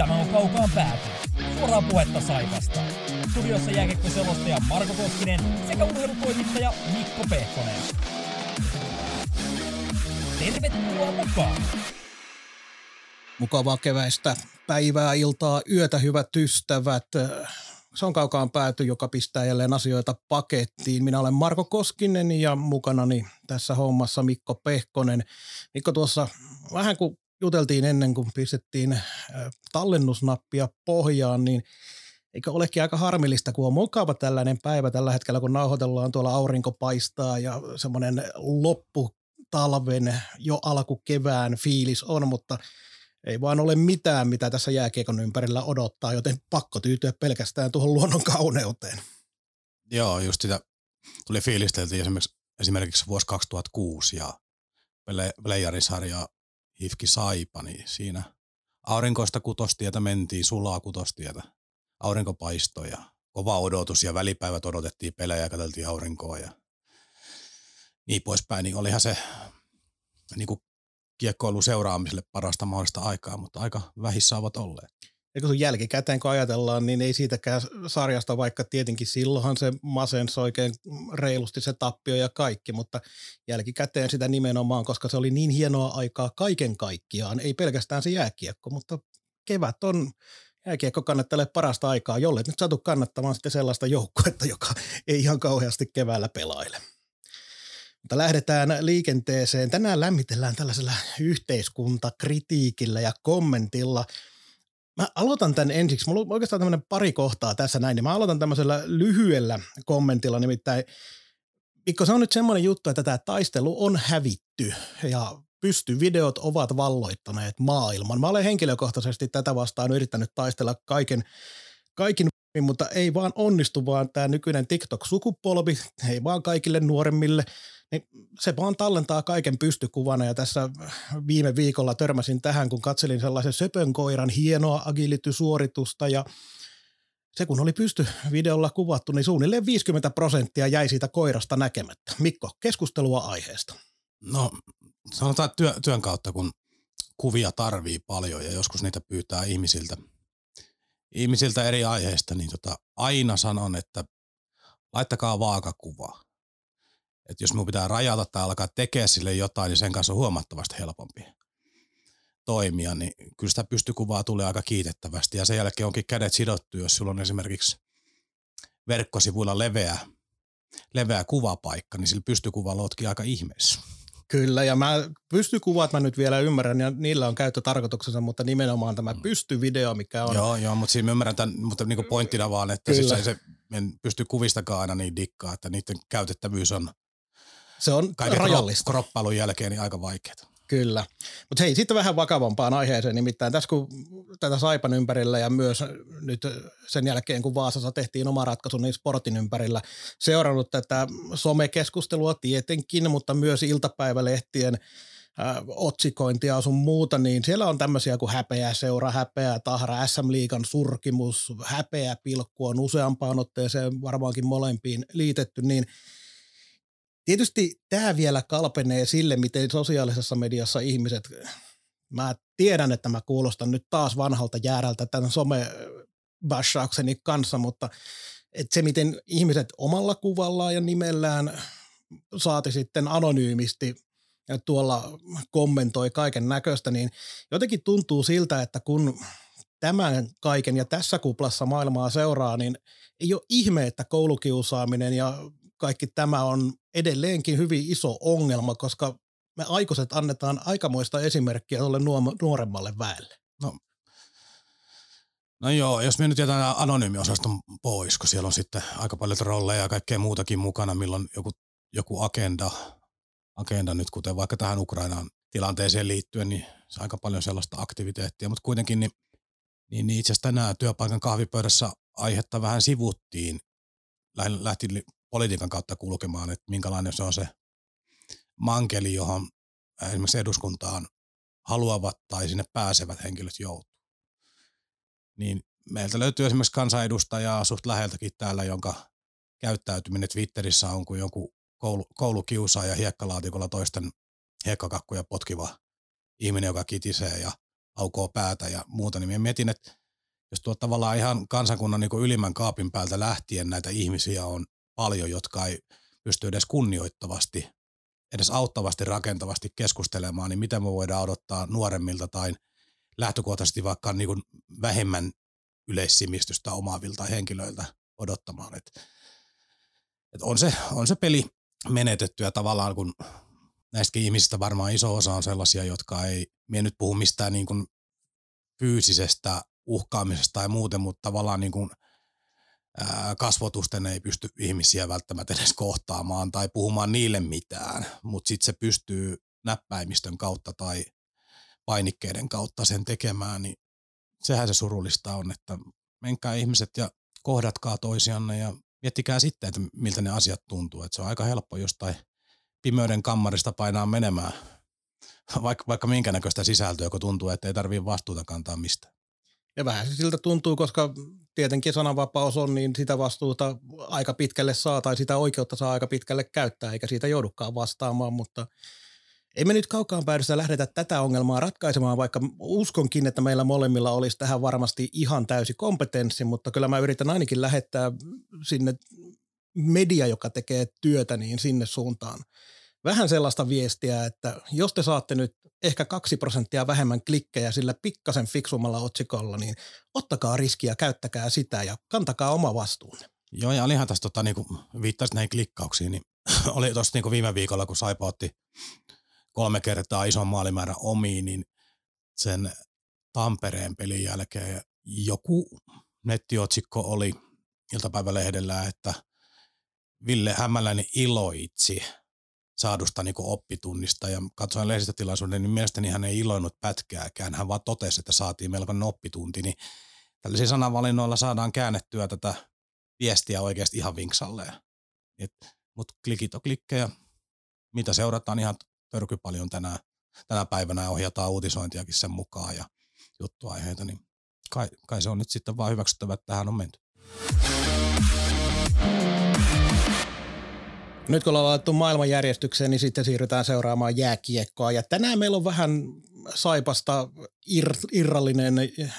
Tämä on Kaukaan pääty. Suoraa puhetta Saivasta. Studiossa jääkiekkoselostaja Marko Koskinen sekä urheilutoimittaja Mikko Pehkonen. Tervetuloa mukaan! Mukavaa keväistä päivää, iltaa, yötä, hyvät ystävät. Se on kaukaan pääty, joka pistää jälleen asioita pakettiin. Minä olen Marko Koskinen ja mukanani tässä hommassa Mikko Pehkonen. Mikko tuossa vähän kun juteltiin ennen kuin pistettiin tallennusnappia pohjaan, niin eikö olekin aika harmillista, kun on mukava tällainen päivä tällä hetkellä, kun nauhoitellaan tuolla aurinko paistaa ja semmoinen loppu talven, jo alkukevään fiilis on, mutta ei vaan ole mitään, mitä tässä jääkiekon ympärillä odottaa, joten pakko tyytyä pelkästään tuohon luonnon kauneuteen. Joo, just sitä tuli fiilisteltiin esimerkiksi, esimerkiksi vuosi 2006 ja Playerisarja Hifki Saipa, niin siinä aurinkoista kutostietä mentiin, sulaa kutostietä, aurinko paistoi ja kova odotus ja välipäivät odotettiin pelejä ja katseltiin aurinkoa ja niin poispäin, niin olihan se niin kuin kiekkoilu seuraamiselle parasta mahdollista aikaa, mutta aika vähissä ovat olleet. Ja kun jälkikäteen kun ajatellaan, niin ei siitäkään sarjasta, vaikka tietenkin silloinhan se masensi oikein reilusti se tappio ja kaikki, mutta jälkikäteen sitä nimenomaan, koska se oli niin hienoa aikaa kaiken kaikkiaan, ei pelkästään se jääkiekko, mutta kevät on jääkiekko kannattelee parasta aikaa, jolle nyt satu kannattamaan sitten sellaista joukkuetta, joka ei ihan kauheasti keväällä pelaile. Mutta lähdetään liikenteeseen. Tänään lämmitellään tällaisella yhteiskuntakritiikillä ja kommentilla. Mä aloitan tämän ensiksi. Mulla on oikeastaan tämmöinen pari kohtaa tässä näin, niin mä aloitan tämmöisellä lyhyellä kommentilla, nimittäin Mikko, se on nyt semmoinen juttu, että tämä taistelu on hävitty ja pystyvideot ovat valloittaneet maailman. Mä olen henkilökohtaisesti tätä vastaan yrittänyt taistella kaiken, kaikin mutta ei vaan onnistu, vaan tämä nykyinen TikTok-sukupolvi, ei vaan kaikille nuoremmille – niin se vaan tallentaa kaiken pystykuvana ja tässä viime viikolla törmäsin tähän, kun katselin sellaisen söpön koiran hienoa agility-suoritusta ja se kun oli pysty videolla kuvattu, niin suunnilleen 50 prosenttia jäi siitä koirasta näkemättä. Mikko, keskustelua aiheesta. No sanotaan työ, työn kautta, kun kuvia tarvii paljon ja joskus niitä pyytää ihmisiltä, ihmisiltä eri aiheista, niin tota, aina sanon, että laittakaa vaakakuvaa että jos minun pitää rajata tai alkaa tekemään sille jotain, niin sen kanssa on huomattavasti helpompi toimia, niin kyllä sitä pystykuvaa tulee aika kiitettävästi. Ja sen jälkeen onkin kädet sidottu, jos sulla on esimerkiksi verkkosivuilla leveä, leveä kuvapaikka, niin sillä pystykuvalla ootkin aika ihmeessä. Kyllä, ja mä pystykuvat mä nyt vielä ymmärrän, ja niillä on käyttötarkoituksensa, mutta nimenomaan tämä mm. pystyvideo, mikä on... Joo, joo, mutta siinä mä ymmärrän tämän, mutta niin pointtina vaan, että siis se, se en pysty kuvistakaan aina niin dikkaa, että niiden käytettävyys on se on Kaiket rajallista. kroppailun jälkeen niin aika vaikeaa. Kyllä. Mutta hei, sitten vähän vakavampaan aiheeseen, nimittäin tässä kun tätä Saipan ympärillä ja myös nyt sen jälkeen, kun Vaasassa tehtiin oma ratkaisu niin sportin ympärillä, seurannut tätä somekeskustelua tietenkin, mutta myös iltapäivälehtien otsikointia sun muuta, niin siellä on tämmöisiä kuin häpeä seura, häpeä tahra, SM-liigan surkimus, häpeä pilkku on useampaan otteeseen varmaankin molempiin liitetty, niin – Tietysti tämä vielä kalpenee sille, miten sosiaalisessa mediassa ihmiset, mä tiedän, että mä kuulostan nyt taas vanhalta jäärältä tämän some bashaukseni kanssa, mutta että se, miten ihmiset omalla kuvallaan ja nimellään saati sitten anonyymisti tuolla kommentoi kaiken näköistä, niin jotenkin tuntuu siltä, että kun tämän kaiken ja tässä kuplassa maailmaa seuraa, niin ei ole ihme, että koulukiusaaminen ja kaikki tämä on edelleenkin hyvin iso ongelma, koska me aikuiset annetaan aikamoista esimerkkiä tuolle nuoremmalle väelle. No, no joo, jos me nyt jätään anonyymiosaston pois, kun siellä on sitten aika paljon rolleja ja kaikkea muutakin mukana, milloin joku, joku agenda, agenda nyt, kuten vaikka tähän Ukrainaan tilanteeseen liittyen, niin se aika paljon sellaista aktiviteettia, mutta kuitenkin niin, niin, niin itse asiassa tänään työpaikan kahvipöydässä aihetta vähän sivuttiin. Lähti politiikan kautta kulkemaan, että minkälainen se on se mankeli, johon esimerkiksi eduskuntaan haluavat tai sinne pääsevät henkilöt joutuu. Niin meiltä löytyy esimerkiksi kansanedustajaa suht läheltäkin täällä, jonka käyttäytyminen Twitterissä on kuin joku koulu, koulukiusaaja hiekkalaatikolla toisten hiekkakakkuja potkiva ihminen, joka kitisee ja aukoo päätä ja muuta, niin mietin, että jos tuo tavallaan ihan kansakunnan niin ylimmän kaapin päältä lähtien näitä ihmisiä on paljon, jotka ei pysty edes kunnioittavasti, edes auttavasti, rakentavasti keskustelemaan, niin mitä me voidaan odottaa nuoremmilta tai lähtökohtaisesti vaikka niin kuin vähemmän yleissimistystä omaavilta henkilöiltä odottamaan. Et, et on, se, on se peli menetetty ja tavallaan kun näistäkin ihmisistä varmaan iso osa on sellaisia, jotka ei, mie nyt puhu mistään niin kuin fyysisestä uhkaamisesta tai muuten, mutta tavallaan niin kuin, kasvotusten ei pysty ihmisiä välttämättä edes kohtaamaan tai puhumaan niille mitään, mutta sitten se pystyy näppäimistön kautta tai painikkeiden kautta sen tekemään, niin sehän se surullista on, että menkää ihmiset ja kohdatkaa toisianne ja miettikää sitten, että miltä ne asiat tuntuu. Että se on aika helppo jostain pimeyden kammarista painaa menemään, vaikka, vaikka minkä näköistä sisältöä, kun tuntuu, että ei tarvitse vastuuta kantaa mistään. Ja vähän se siltä tuntuu, koska tietenkin sananvapaus on, niin sitä vastuuta aika pitkälle saa tai sitä oikeutta saa aika pitkälle käyttää, eikä siitä joudukaan vastaamaan, mutta ei me nyt kaukaan päädyssä lähdetä tätä ongelmaa ratkaisemaan, vaikka uskonkin, että meillä molemmilla olisi tähän varmasti ihan täysi kompetenssi, mutta kyllä mä yritän ainakin lähettää sinne media, joka tekee työtä, niin sinne suuntaan vähän sellaista viestiä, että jos te saatte nyt ehkä kaksi prosenttia vähemmän klikkejä sillä pikkasen fiksummalla otsikolla, niin ottakaa riskiä, käyttäkää sitä ja kantakaa oma vastuunne. Joo, ja olihan tässä tota, niin viittasit näihin klikkauksiin, niin oli tuossa niin viime viikolla, kun Saipa otti kolme kertaa ison maalimäärän omiin, niin sen Tampereen pelin jälkeen joku nettiotsikko oli iltapäivälehdellä, että Ville Hämäläinen iloitsi saadusta niin oppitunnista ja katsoin lehdistötilaisuuden, niin mielestäni hän ei iloinut pätkääkään. Hän vaan totesi, että saatiin melkoinen oppitunti, niin tällaisilla sananvalinnoilla saadaan käännettyä tätä viestiä oikeasti ihan vinksalleen. Mutta klikit on klikkejä, mitä seurataan ihan törky paljon tänä, tänä päivänä ja ohjataan uutisointiakin sen mukaan ja juttuaiheita, niin kai, kai se on nyt sitten vaan hyväksyttävä, että tähän on menty. Nyt kun ollaan laittu maailmanjärjestykseen, niin sitten siirrytään seuraamaan jääkiekkoa. Ja tänään meillä on vähän Saipasta ir, irrallinen äh,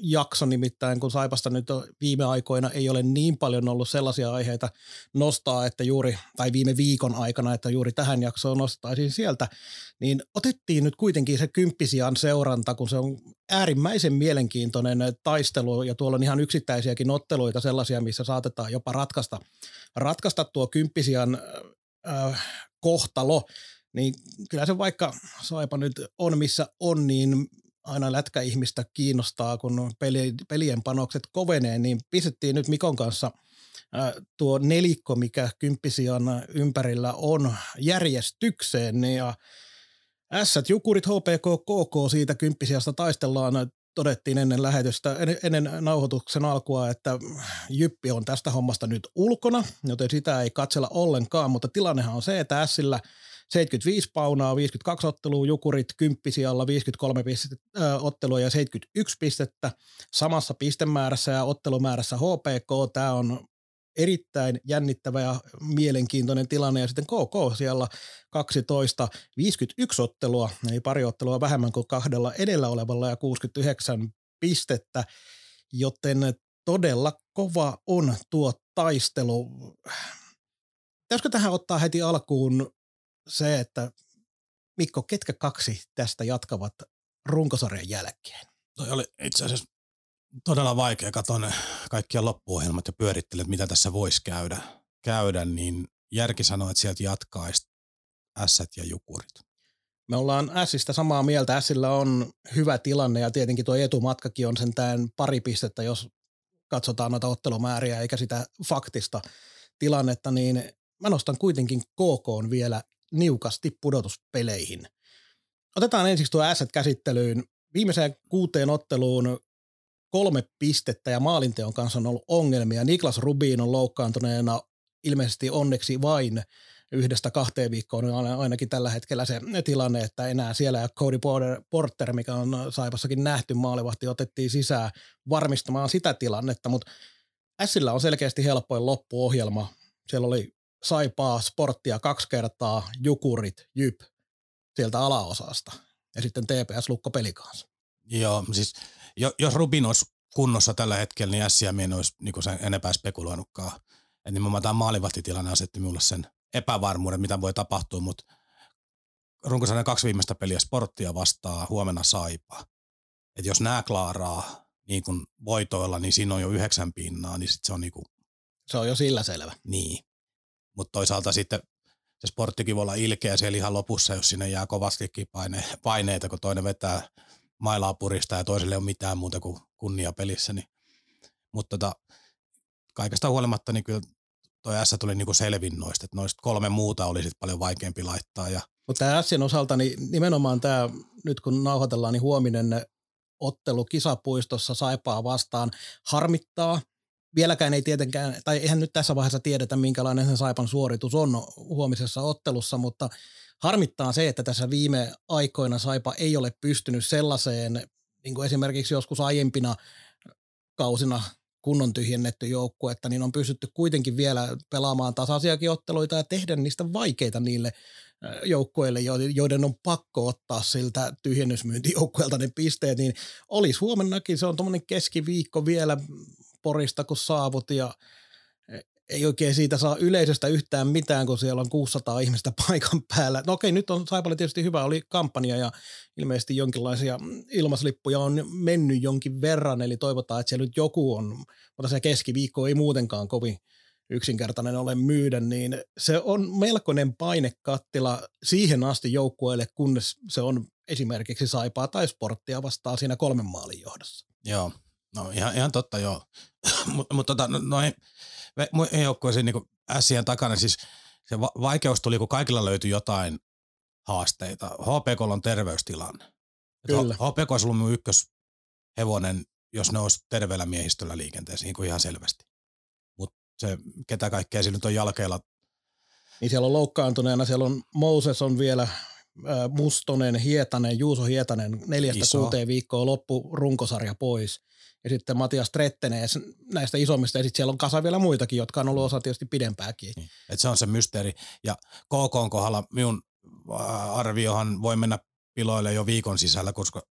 jakso, nimittäin kun Saipasta nyt viime aikoina ei ole niin paljon ollut sellaisia aiheita nostaa, että juuri, tai viime viikon aikana, että juuri tähän jaksoon nostaisin sieltä, niin otettiin nyt kuitenkin se kymppisian seuranta, kun se on äärimmäisen mielenkiintoinen taistelu ja tuolla on ihan yksittäisiäkin otteluita sellaisia, missä saatetaan jopa ratkaista, ratkaista tuo kymppisian äh, kohtalo niin kyllä se vaikka Saipa nyt on missä on, niin aina lätkäihmistä kiinnostaa, kun peli, pelien panokset kovenee, niin pistettiin nyt Mikon kanssa tuo nelikko, mikä kymppisian ympärillä on järjestykseen, niin ja S, Jukurit, HPK, KK siitä kymppisiasta taistellaan. Todettiin ennen lähetystä, ennen nauhoituksen alkua, että Jyppi on tästä hommasta nyt ulkona, joten sitä ei katsella ollenkaan, mutta tilannehan on se, että Sillä – 75 paunaa, 52 ottelua, Jukurit 10 sijalla 53 pistettä, äh, ottelua ja 71 pistettä samassa pistemäärässä ja ottelumäärässä HPK. Tämä on erittäin jännittävä ja mielenkiintoinen tilanne. Ja sitten KK siellä 12, 51 ottelua, eli pari ottelua vähemmän kuin kahdella edellä olevalla ja 69 pistettä, joten todella kova on tuo taistelu. Pitäisikö tähän ottaa heti alkuun se, että Mikko, ketkä kaksi tästä jatkavat runkosarjan jälkeen? Toi oli itse asiassa todella vaikea. Katoin kaikkia loppuohjelmat ja pyörittelin, mitä tässä voisi käydä, käydä, niin järki sanoi, että sieltä jatkaisi ässät ja jukurit. Me ollaan Ässistä samaa mieltä. Ässillä on hyvä tilanne ja tietenkin tuo etumatkakin on sentään pari pistettä, jos katsotaan noita ottelumääriä eikä sitä faktista tilannetta, niin mä nostan kuitenkin KK vielä niukasti pudotuspeleihin. Otetaan ensiksi tuo S-käsittelyyn. Viimeiseen kuuteen otteluun kolme pistettä ja maalinteon kanssa on ollut ongelmia. Niklas Rubin on loukkaantuneena ilmeisesti onneksi vain yhdestä kahteen viikkoon on ainakin tällä hetkellä se tilanne, että enää siellä Cody Porter, mikä on Saivassakin nähty maalivahti, otettiin sisään varmistamaan sitä tilannetta, mutta Sillä on selkeästi helpoin loppuohjelma. Siellä oli Saipaa, Sporttia kaksi kertaa, Jukurit, Jyp sieltä alaosasta ja sitten TPS Lukko peli kanssa. Joo, siis jo, jos Rubin olisi kunnossa tällä hetkellä, niin SCM en olisi niin sen enempää spekuloinutkaan. Et nimenomaan tämä maalivahtitilanne asetti minulle sen epävarmuuden, mitä voi tapahtua, mutta runkosarjan kaksi viimeistä peliä sporttia vastaa huomenna saipa. Et jos nämä klaaraa niin kuin voitoilla, niin siinä on jo yhdeksän pinnaa, niin sit se on niin kuin, Se on jo sillä selvä. niin. Mutta toisaalta sitten se sporttikin voi olla ilkeä siellä ihan lopussa, jos sinne jää kovastikin paine, paineita, kun toinen vetää mailaa purista ja toiselle ei ole mitään muuta kuin kunnia pelissä. Niin. Mutta tota, kaikesta huolimatta niin kyllä toi S tuli niinku selvin noista, että noista kolme muuta oli sit paljon vaikeampi laittaa. Ja Mutta tämä Sien osalta, niin nimenomaan tämä, nyt kun nauhoitellaan, niin huominen ottelu kisapuistossa Saipaa vastaan harmittaa. Vieläkään ei tietenkään, tai eihän nyt tässä vaiheessa tiedetä, minkälainen sen Saipan suoritus on huomisessa ottelussa, mutta harmittaa se, että tässä viime aikoina Saipa ei ole pystynyt sellaiseen, niin kuin esimerkiksi joskus aiempina kausina kunnon tyhjennetty joukkue, että niin on pystytty kuitenkin vielä pelaamaan tasaisiakin otteluita ja tehdä niistä vaikeita niille joukkueille, joiden on pakko ottaa siltä tyhjennysmyyntijoukkueelta ne pisteet, niin olisi huomennakin, se on tuommoinen keskiviikko vielä Porista, kun saavut ja ei oikein siitä saa yleisöstä yhtään mitään, kun siellä on 600 ihmistä paikan päällä. No okei, nyt on Saipalle tietysti hyvä, oli kampanja ja ilmeisesti jonkinlaisia ilmaslippuja on mennyt jonkin verran, eli toivotaan, että siellä nyt joku on, mutta se keskiviikko ei muutenkaan kovin yksinkertainen ole myydä, niin se on melkoinen painekattila siihen asti joukkueelle, kunnes se on esimerkiksi Saipaa tai Sporttia vastaan siinä kolmen maalin johdossa. Joo, no ihan, ihan totta joo. Mutta mut, tota, no, noin muihin joukkueisiin niin ässien takana, siis se va- vaikeus tuli, kun kaikilla löytyi jotain haasteita. HPK on terveystilanne. Kyllä. HPK olisi ollut mun ykköshevonen, jos ne olisi terveellä miehistöllä liikenteessä, niin kuin ihan selvästi. Mutta se, ketä kaikkea sillä nyt on jalkeilla. Niin siellä on loukkaantuneena, siellä on Moses on vielä Mustonen, Hietanen, Juuso Hietanen, neljästä Iso. kuuteen viikkoa loppu runkosarja pois. Ja sitten Matias Trettenees näistä isommista, ja sitten siellä on kasa vielä muitakin, jotka on ollut osa tietysti pidempääkin. Niin. Et se on se mysteeri. Ja KK on kohdalla minun äh, arviohan voi mennä piloille jo viikon sisällä, koska,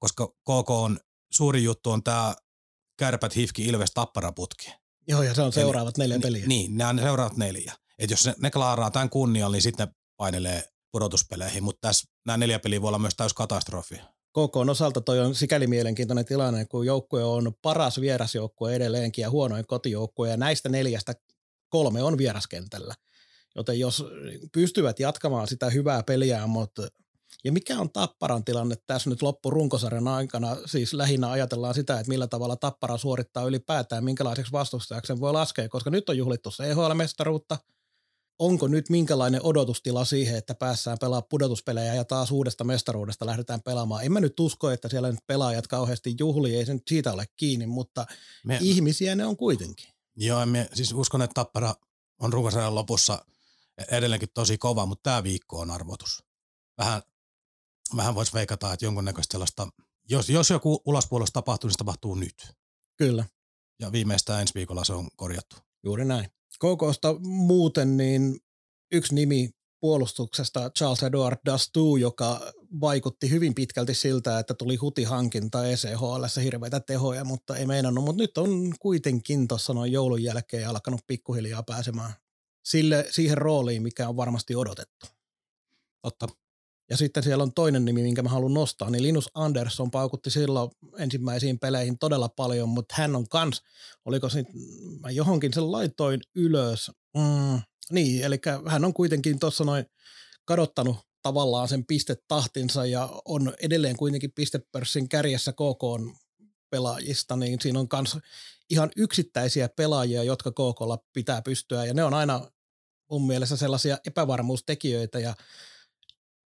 koska KK on, suuri juttu on tämä Kärpät, Hifki, Ilves, Tapparaputki. Joo, ja se on seuraavat neljä peliä. Niin, nämä on seuraavat neljä. Et jos ne, ne klaaraa tämän kunnialla, niin sitten ne painelee pudotuspeleihin, mutta tässä nämä neljä peliä voi olla myös täys katastrofi. KK osalta toi on sikäli mielenkiintoinen tilanne, kun joukkue on paras vierasjoukkue edelleenkin ja huonoin kotijoukkue, ja näistä neljästä kolme on vieraskentällä. Joten jos pystyvät jatkamaan sitä hyvää peliä, mutta ja mikä on Tapparan tilanne tässä nyt loppurunkosarjan aikana? Siis lähinnä ajatellaan sitä, että millä tavalla Tappara suorittaa ylipäätään, minkälaiseksi vastustajaksi voi laskea, koska nyt on juhlittu CHL-mestaruutta. Onko nyt minkälainen odotustila siihen, että päässään pelaa pudotuspelejä ja taas uudesta mestaruudesta lähdetään pelaamaan? En mä nyt usko, että siellä nyt pelaajat kauheasti juhlii, ei se nyt siitä ole kiinni, mutta Me, ihmisiä ne on kuitenkin. Joo, me, siis uskon, että Tappara on runkosarjan lopussa edelleenkin tosi kova, mutta tämä viikko on arvotus. Vähän, vähän voisi veikata, että jonkunnäköistä sellaista, jos, jos joku ulospuolos tapahtuu, niin se tapahtuu nyt. Kyllä. Ja viimeistään ensi viikolla se on korjattu. Juuri näin. KKsta muuten niin yksi nimi puolustuksesta Charles Edward Dastu, joka vaikutti hyvin pitkälti siltä, että tuli hutihankinta ECHL hirveitä tehoja, mutta ei meinannut. Mutta nyt on kuitenkin tuossa noin joulun jälkeen alkanut pikkuhiljaa pääsemään sille, siihen rooliin, mikä on varmasti odotettu. Totta. Ja sitten siellä on toinen nimi, minkä mä haluan nostaa, niin Linus Andersson paukutti silloin ensimmäisiin peleihin todella paljon, mutta hän on kans, oliko se, mä johonkin sen laitoin ylös. Mm, niin, eli hän on kuitenkin tuossa noin kadottanut tavallaan sen pistetahtinsa ja on edelleen kuitenkin pistepörssin kärjessä KK pelaajista, niin siinä on kans ihan yksittäisiä pelaajia, jotka KKlla pitää pystyä ja ne on aina mun mielestä sellaisia epävarmuustekijöitä ja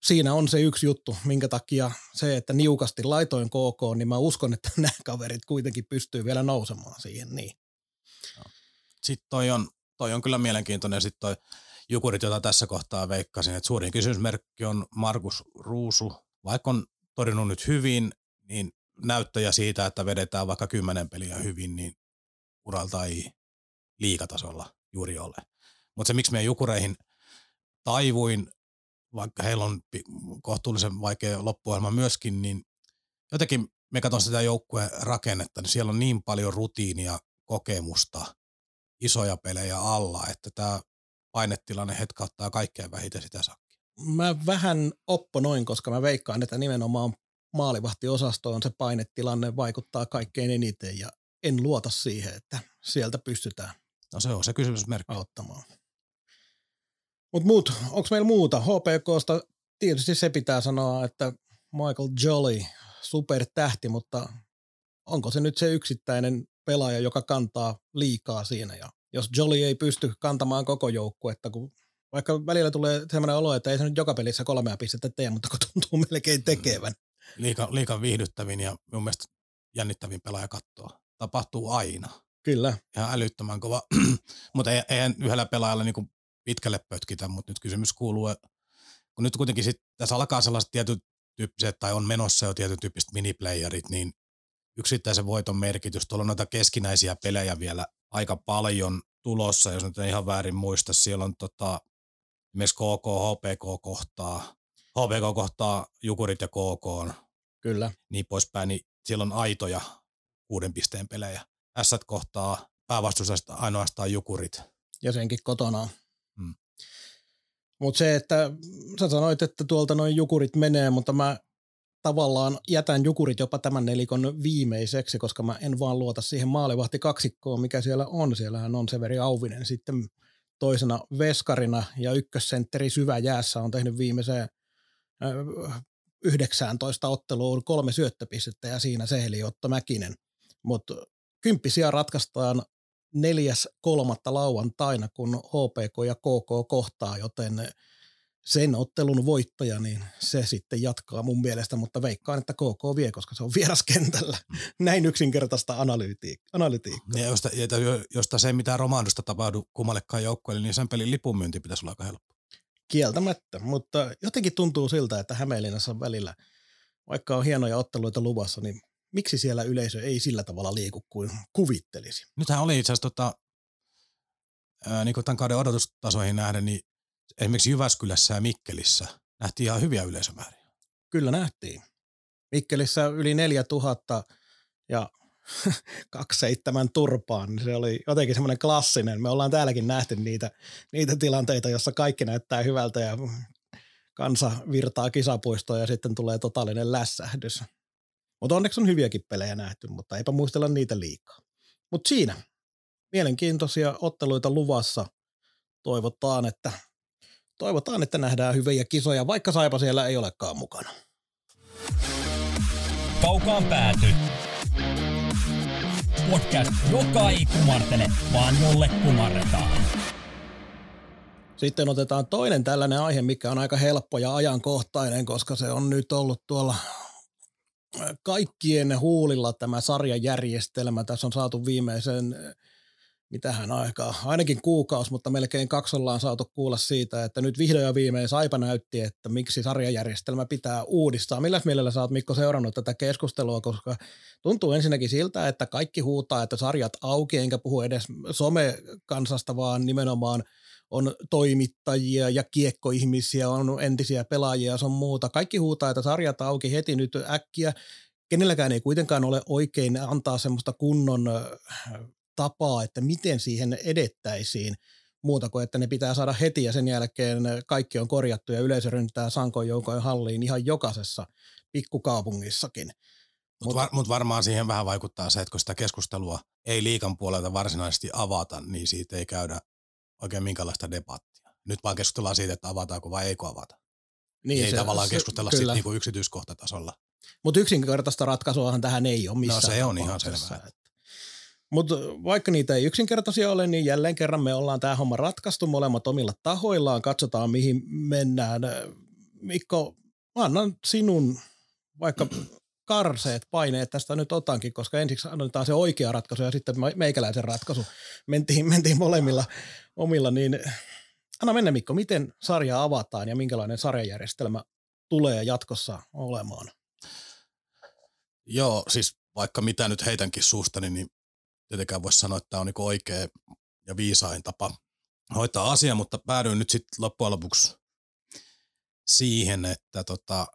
siinä on se yksi juttu, minkä takia se, että niukasti laitoin KK, niin mä uskon, että nämä kaverit kuitenkin pystyy vielä nousemaan siihen. Niin. Sitten toi on, toi on kyllä mielenkiintoinen. Sitten toi Jukurit, jota tässä kohtaa veikkasin, että suurin kysymysmerkki on Markus Ruusu. Vaikka on todennut nyt hyvin, niin näyttäjä siitä, että vedetään vaikka kymmenen peliä hyvin, niin uralta ei liikatasolla juuri ole. Mutta se, miksi meidän Jukureihin taivuin, vaikka heillä on kohtuullisen vaikea loppuohjelma myöskin, niin jotenkin me katson sitä joukkueen rakennetta, niin siellä on niin paljon rutiinia, kokemusta, isoja pelejä alla, että tämä painetilanne hetkauttaa kaikkein vähiten sitä sakkia. Mä vähän opponoin, koska mä veikkaan, että nimenomaan maalivahtiosastoon se painetilanne vaikuttaa kaikkein eniten ja en luota siihen, että sieltä pystytään No se on se kysymysmerkki. auttamaan. Mutta muut, onko meillä muuta? HPKsta tietysti se pitää sanoa, että Michael Jolly, supertähti, mutta onko se nyt se yksittäinen pelaaja, joka kantaa liikaa siinä? Ja jos Jolly ei pysty kantamaan koko joukkuetta, kun vaikka välillä tulee sellainen olo, että ei se nyt joka pelissä kolmea pistettä tee, mutta kun tuntuu melkein tekevän. Liika, liika viihdyttävin ja mun mielestä jännittävin pelaaja kattoa. Tapahtuu aina. Kyllä, Ihan älyttömän kova. mutta ei, eihän yhdellä pelaajalla niin pitkälle pötkitä, mutta nyt kysymys kuuluu, kun nyt kuitenkin sit, tässä alkaa sellaiset tietyt tyyppiset, tai on menossa jo tietyn tyyppiset miniplayerit, niin yksittäisen voiton merkitys. Tuolla on noita keskinäisiä pelejä vielä aika paljon tulossa, jos nyt en ihan väärin muista. Siellä on tota, esimerkiksi KK, HPK kohtaa, HPK kohtaa Jukurit ja KK on kyllä. niin poispäin, niin siellä on aitoja kuuden pisteen pelejä. S kohtaa päävastustajasta ainoastaan Jukurit. Ja senkin kotona. Mutta se, että sä sanoit, että tuolta noin jukurit menee, mutta mä tavallaan jätän jukurit jopa tämän nelikon viimeiseksi, koska mä en vaan luota siihen maalivahti kaksikkoon, mikä siellä on. Siellähän on Severi Auvinen sitten toisena veskarina ja ykkössentteri syvä jäässä on tehnyt viimeiseen äh, 19 otteluun kolme syöttöpistettä ja siinä se eli Otto Mäkinen. Mutta kymppisiä ratkaistaan neljäs kolmatta lauantaina, kun HPK ja KK kohtaa, joten sen ottelun voittaja, niin se sitten jatkaa mun mielestä, mutta veikkaan, että KK vie, koska se on vieraskentällä. Näin yksinkertaista analytiik- analytiikkaa. Ja josta, josta se ei mitään romahdusta tapahdu kummallekaan joukkueelle, niin sen pelin lipun myynti pitäisi olla aika helppo. Kieltämättä, mutta jotenkin tuntuu siltä, että Hämeenlinnassa on välillä, vaikka on hienoja otteluita luvassa, niin miksi siellä yleisö ei sillä tavalla liiku kuin kuvittelisi? Nythän oli itse asiassa tota, ää, niin tämän kauden odotustasoihin nähden, niin esimerkiksi Jyväskylässä ja Mikkelissä nähtiin ihan hyviä yleisömääriä. Kyllä nähtiin. Mikkelissä yli 4000 ja 27 turpaan, niin se oli jotenkin semmoinen klassinen. Me ollaan täälläkin nähty niitä, niitä tilanteita, jossa kaikki näyttää hyvältä ja kansa virtaa kisapuistoon ja sitten tulee totaalinen lässähdys. Mutta onneksi on hyviäkin pelejä nähty, mutta eipä muistella niitä liikaa. Mutta siinä mielenkiintoisia otteluita luvassa. Toivotaan, että, toivotaan, että nähdään hyviä kisoja, vaikka Saipa siellä ei olekaan mukana. Kaukaan pääty. Podcast, joka ei kumartele, vaan jolle kumarretaan. Sitten otetaan toinen tällainen aihe, mikä on aika helppo ja ajankohtainen, koska se on nyt ollut tuolla kaikkien huulilla tämä sarjajärjestelmä. Tässä on saatu viimeisen, mitähän aikaa, ainakin kuukausi, mutta melkein kaksi ollaan saatu kuulla siitä, että nyt vihdoin ja viimein Saipa näytti, että miksi sarjajärjestelmä pitää uudistaa. Milläs mielellä sä oot Mikko seurannut tätä keskustelua, koska tuntuu ensinnäkin siltä, että kaikki huutaa, että sarjat auki, enkä puhu edes somekansasta, vaan nimenomaan on toimittajia ja kiekkoihmisiä, on entisiä pelaajia ja on muuta. Kaikki huutaa, että sarjat auki heti nyt äkkiä. Kenelläkään ei kuitenkaan ole oikein antaa semmoista kunnon tapaa, että miten siihen edettäisiin muuta kuin, että ne pitää saada heti ja sen jälkeen kaikki on korjattu ja yleisö ryntää sankoin joukoin halliin ihan jokaisessa pikkukaupungissakin. Mutta mut, var, mut varmaan siihen vähän vaikuttaa se, että kun sitä keskustelua ei liikan puolelta varsinaisesti avata, niin siitä ei käydä oikein minkälaista debattia. Nyt vaan keskustellaan siitä, että avataanko vai eikö avata. Niin, ei se, tavallaan keskustella sitten niinku yksityiskohtatasolla. Mutta yksinkertaista ratkaisuahan tähän ei ole missään No se on ihan selvää. Mutta vaikka niitä ei yksinkertaisia ole, niin jälleen kerran me ollaan tämä homma ratkaistu molemmat omilla tahoillaan. Katsotaan, mihin mennään. Mikko, mä annan sinun vaikka karseet paineet tästä nyt otankin, koska ensiksi annetaan se oikea ratkaisu ja sitten meikäläisen ratkaisu. Mentiin, mentiin molemmilla omilla, niin anna mennä Mikko, miten sarja avataan ja minkälainen sarjajärjestelmä tulee jatkossa olemaan? Joo, siis vaikka mitä nyt heitänkin suustani, niin tietenkään voisi sanoa, että tämä on niin oikea ja viisain tapa hoitaa asia, mutta päädyin nyt sitten loppujen lopuksi siihen, että tota,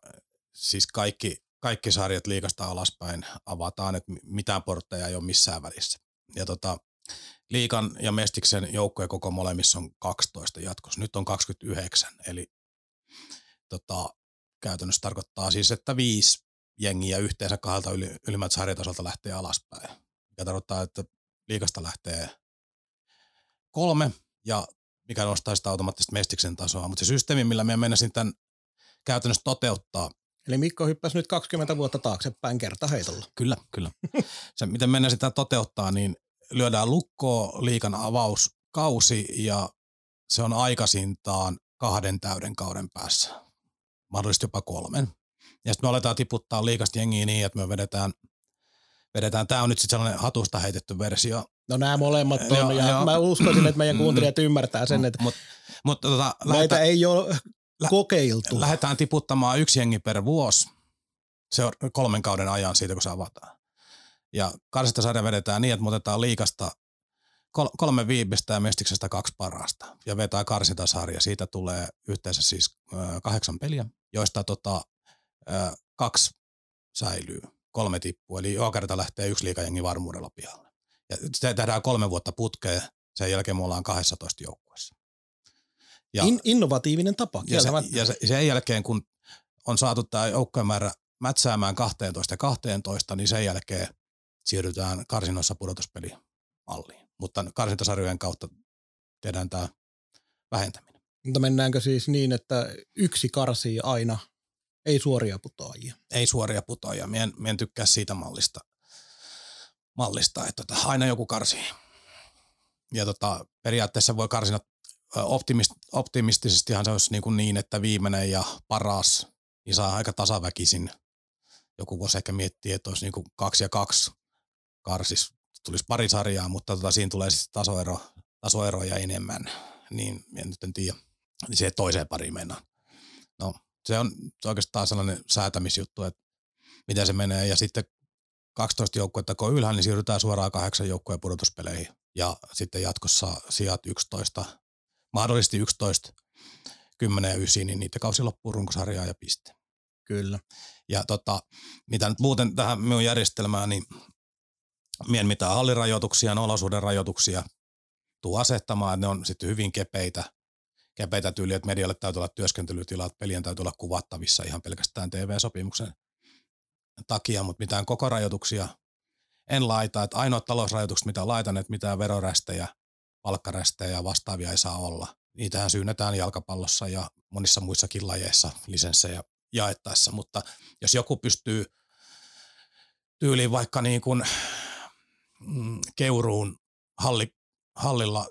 siis kaikki, kaikki sarjat liikasta alaspäin avataan, että mitään portteja ei ole missään välissä. Ja tota, liikan ja Mestiksen joukkojen koko molemmissa on 12 jatkossa. Nyt on 29, eli tota, käytännössä tarkoittaa siis, että viisi jengiä yhteensä kahdelta yli, ylimmältä sarjatasolta lähtee alaspäin. Mikä tarkoittaa, että liikasta lähtee kolme ja mikä nostaa sitä automaattisesti mestiksen tasoa. Mutta se systeemi, millä me mennäisin tämän käytännössä toteuttaa. Eli Mikko hyppäsi nyt 20 vuotta taaksepäin kerta heitolla. Kyllä, kyllä. Se, miten mennään sitä toteuttaa, niin lyödään lukkoon liikan avauskausi ja se on aikaisintaan kahden täyden kauden päässä. Mahdollisesti jopa kolmen. Ja sitten me aletaan tiputtaa liikasta jengiä niin, että me vedetään, vedetään tämä on nyt sitten sellainen hatusta heitetty versio. No nämä molemmat on, joo, ja joo. mä uskoisin, että meidän kuuntelijat ymmärtää sen, että mut, mut, tota, näitä lähetä, ei ole kokeiltu. Lähdetään tiputtamaan yksi jengi per vuosi se on kolmen kauden ajan siitä, kun se avataan. Ja sarja vedetään niin, että me otetaan liikasta kolme viimeistä ja mestiksestä kaksi parasta. Ja vetää karsintasarja. Siitä tulee yhteensä siis kahdeksan peliä, joista tota, kaksi säilyy, kolme tippuu. Eli joka kerta lähtee yksi liikajengi varmuudella pihalle. Ja se tehdään kolme vuotta putkeen, sen jälkeen me ollaan 12 joukkueessa. Ja, In, innovatiivinen tapa. Ja, se, ja se, sen jälkeen, kun on saatu tämä joukkojen määrä mätsäämään 12 ja 12, niin sen jälkeen siirrytään karsinoissa pudotuspelimalliin. Mutta karsintasarjojen kautta tehdään tämä vähentäminen. Mutta mennäänkö siis niin, että yksi karsii aina, ei suoria putoajia? Ei suoria putoajia. Mien, mien tykkää siitä mallista, mallista että tota, aina joku karsii. Ja tota, periaatteessa voi karsina optimist, optimistisestihan se olisi niin, kuin niin, että viimeinen ja paras niin saa aika tasaväkisin. Joku voisi ehkä miettiä, että olisi niin kuin kaksi ja kaksi karsis. Tulisi pari sarjaa, mutta tota, siinä tulee sitten tasoero, tasoeroja enemmän. Niin en nyt en tiedä. Niin se toiseen pariin mennään. No, se on oikeastaan sellainen säätämisjuttu, että miten se menee. Ja sitten 12 joukkuetta kun ylhäällä, niin siirrytään suoraan kahdeksan joukkueen pudotuspeleihin. Ja sitten jatkossa sijat 11, mahdollisesti 11, 10 ja 9, niin niitä kausi loppuu runkosarjaa ja piste. Kyllä. Ja tota, mitä nyt muuten tähän minun järjestelmään, niin mien mitään hallirajoituksia, nolosuuden rajoituksia tuu asettamaan, että ne on sitten hyvin kepeitä, kepeitä tyyliä, että medialle täytyy olla työskentelytilat, pelien täytyy olla kuvattavissa ihan pelkästään TV-sopimuksen takia, mutta mitään koko rajoituksia en laita, että ainoat talousrajoitukset, mitä laitan, että mitään verorästejä, palkkarästejä ja vastaavia ei saa olla. Niitähän syynnetään jalkapallossa ja monissa muissakin lajeissa lisenssejä jaettaessa, mutta jos joku pystyy tyyliin vaikka niin kuin mm, Keuruun halli, hallilla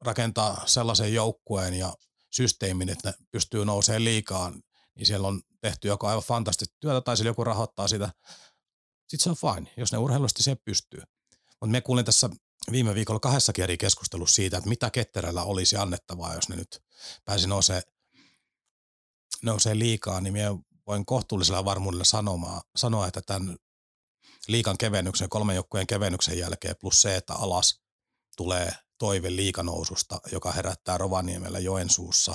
rakentaa sellaisen joukkueen ja systeemin, että ne pystyy nousemaan liikaan, niin siellä on tehty joko aivan fantastista työtä tai siellä joku rahoittaa sitä. Sitten se on fine, jos ne urheilusti se pystyy. Mutta me kuulin tässä viime viikolla kahdessakin eri keskustelussa siitä, että mitä ketterällä olisi annettavaa, jos ne nyt pääsi nousee, nousee liikaa, niin minä voin kohtuullisella varmuudella sanomaan, sanoa, että tämän liikan kevennyksen, kolmen joukkueen kevennyksen jälkeen, plus se, että alas tulee toive liikanoususta, joka herättää Rovaniemellä Joensuussa,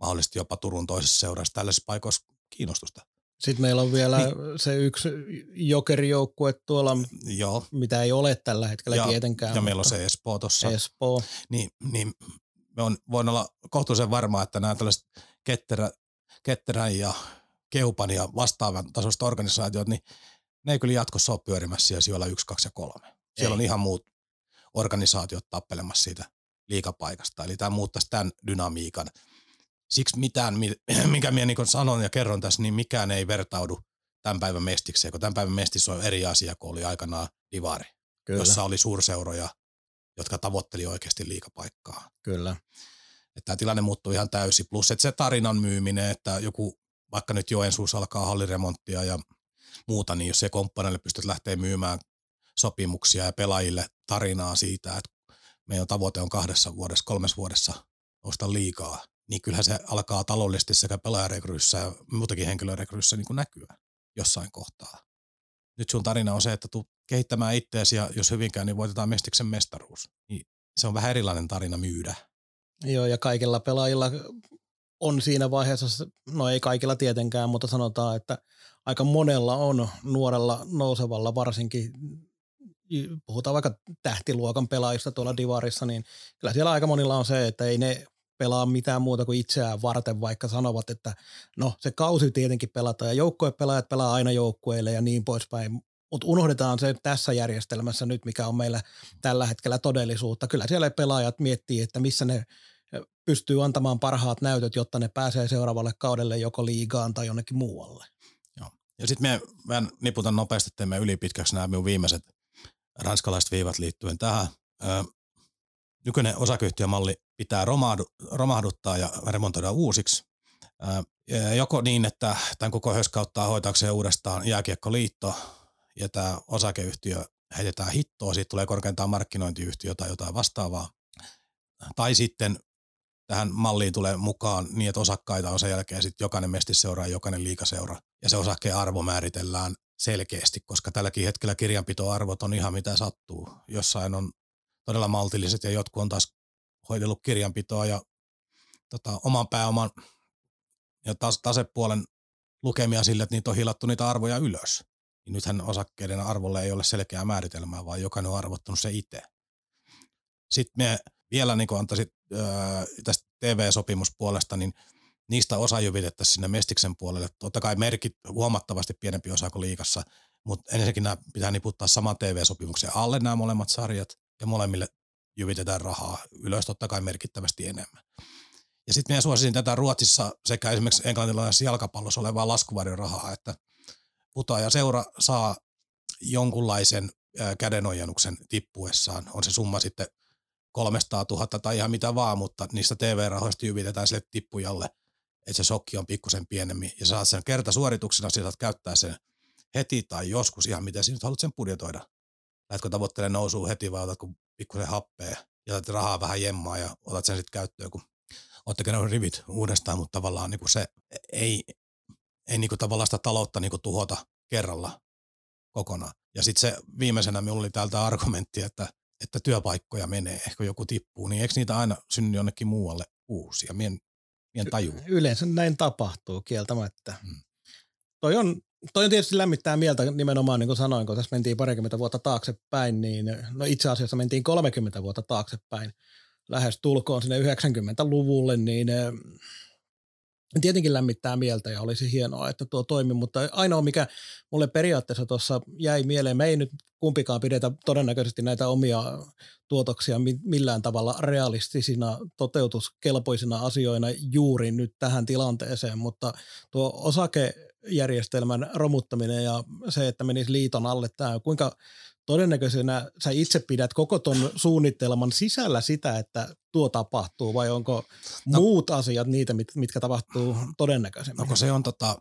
mahdollisesti jopa Turun toisessa seurassa tällaisissa paikoissa kiinnostusta. Sitten meillä on vielä niin. se yksi jokerijoukkue tuolla, Joo. mitä ei ole tällä hetkellä ja, tietenkään. Ja meillä on se Espoo tuossa. Espoo. Niin, niin me on, voin olla kohtuullisen varmaa, että nämä tällaiset ketterä, ketterän ja keupan ja vastaavan tasoista organisaatiot, niin ne ei kyllä jatkossa ole pyörimässä siellä sijoilla 1, 2 ja 3. Siellä ei. on ihan muut organisaatiot tappelemassa siitä liikapaikasta. Eli tämä muuttaisi tämän dynamiikan. Siksi mitään, mikä minä niin sanon ja kerron tässä, niin mikään ei vertaudu tämän päivän mestikseen, kun tämän päivän mestis on eri asia kuin oli aikanaan Divari, Kyllä. jossa oli suurseuroja, jotka tavoitteli oikeasti liikapaikkaa. Kyllä. Että tämä tilanne muuttuu ihan täysin. Plus, että se tarinan myyminen, että joku, vaikka nyt Joensuussa alkaa halliremonttia ja muuta, niin jos se komppaneille pystyt lähteä myymään sopimuksia ja pelaajille tarinaa siitä, että meidän tavoite on kahdessa vuodessa, kolmessa vuodessa nousta liikaa, niin kyllähän se alkaa taloudellisesti sekä pelaajarekryssä ja muutakin henkilörekryssä niin kuin näkyä jossain kohtaa. Nyt sun tarina on se, että tuu kehittämään itseäsi ja jos hyvinkään, niin voitetaan Mestiksen mestaruus. Niin se on vähän erilainen tarina myydä. Joo, ja kaikilla pelaajilla on siinä vaiheessa, no ei kaikilla tietenkään, mutta sanotaan, että aika monella on nuorella nousevalla varsinkin puhutaan vaikka tähtiluokan pelaajista tuolla Divarissa, niin kyllä siellä aika monilla on se, että ei ne pelaa mitään muuta kuin itseään varten, vaikka sanovat, että no se kausi tietenkin pelataan ja joukkuepelaajat pelaa aina joukkueille ja niin poispäin, mutta unohdetaan se tässä järjestelmässä nyt, mikä on meillä tällä hetkellä todellisuutta. Kyllä siellä pelaajat miettii, että missä ne pystyy antamaan parhaat näytöt, jotta ne pääsee seuraavalle kaudelle joko liigaan tai jonnekin muualle. Joo. Ja sitten me, mä niputan nopeasti, teemme ylipitkäksi nämä minun viimeiset ranskalaiset viivat liittyen tähän. Nykyinen osakeyhtiömalli pitää romahdu, romahduttaa ja remontoida uusiksi. Joko niin, että tämän koko höskauttaa hoitaakseen uudestaan jääkiekkoliitto ja tämä osakeyhtiö heitetään hittoa, siitä tulee korkeintaan markkinointiyhtiö tai jotain vastaavaa. Tai sitten tähän malliin tulee mukaan niin, että osakkaita on sen jälkeen sitten jokainen mestiseura ja jokainen liikaseura. Ja se osakkeen arvo määritellään selkeästi, koska tälläkin hetkellä kirjanpitoarvot on ihan mitä sattuu. Jossain on todella maltilliset ja jotkut on taas hoidellut kirjanpitoa ja tota, oman pääoman ja tas, tasepuolen lukemia sille, että niitä on hilattu niitä arvoja ylös. Niin nythän osakkeiden arvolle ei ole selkeää määritelmää, vaan jokainen on arvottanut se itse. Sitten me vielä niin antaisin äh, tästä TV-sopimuspuolesta, niin niistä osa jyvitettäisiin sinne Mestiksen puolelle. Totta kai merkit huomattavasti pienempi osa kuin liikassa, mutta ensinnäkin nämä pitää niputtaa saman TV-sopimuksen alle nämä molemmat sarjat ja molemmille jyvitetään rahaa ylös totta kai merkittävästi enemmän. Ja sitten minä suosisin tätä Ruotsissa sekä esimerkiksi englantilaisessa jalkapallossa olevaa laskuvarjon rahaa, että putoaja seura saa jonkunlaisen kädenojennuksen tippuessaan. On se summa sitten 300 000 tai ihan mitä vaan, mutta niistä TV-rahoista jyvitetään sille tippujalle, että se sokki on pikkusen pienemmin ja saat sen kertasuorituksena, saat käyttää sen heti tai joskus ihan miten sinä haluat sen budjetoida. Lähdetkö tavoittelemaan nousua heti vai otatko pikkusen happea ja otat rahaa vähän jemmaa ja otat sen sitten käyttöön, kun olette käynyt rivit uudestaan, mutta tavallaan niin kuin se ei, ei niin kuin tavallaan sitä taloutta niin kuin tuhota kerralla kokonaan. Ja sitten se viimeisenä minulla oli täältä argumentti, että että työpaikkoja menee, ehkä joku tippuu, niin eikö niitä aina synny jonnekin muualle uusia? Mien, mien taju. Yleensä näin tapahtuu kieltämättä. Hmm. Toi on, toi on tietysti lämmittää mieltä nimenomaan, niin kuin sanoin, kun tässä mentiin parikymmentä vuotta taaksepäin, niin no itse asiassa mentiin 30 vuotta taaksepäin, lähes tulkoon sinne 90-luvulle, niin tietenkin lämmittää mieltä ja olisi hienoa, että tuo toimi, mutta ainoa mikä mulle periaatteessa tuossa jäi mieleen, me ei nyt kumpikaan pidetä todennäköisesti näitä omia tuotoksia millään tavalla realistisina, toteutuskelpoisina asioina juuri nyt tähän tilanteeseen, mutta tuo osakejärjestelmän romuttaminen ja se, että menisi liiton alle tämä, kuinka todennäköisenä sä itse pidät koko ton suunnitelman sisällä sitä, että tuo tapahtuu vai onko no, muut asiat niitä, mit, mitkä tapahtuu todennäköisemmin? No se on, tota,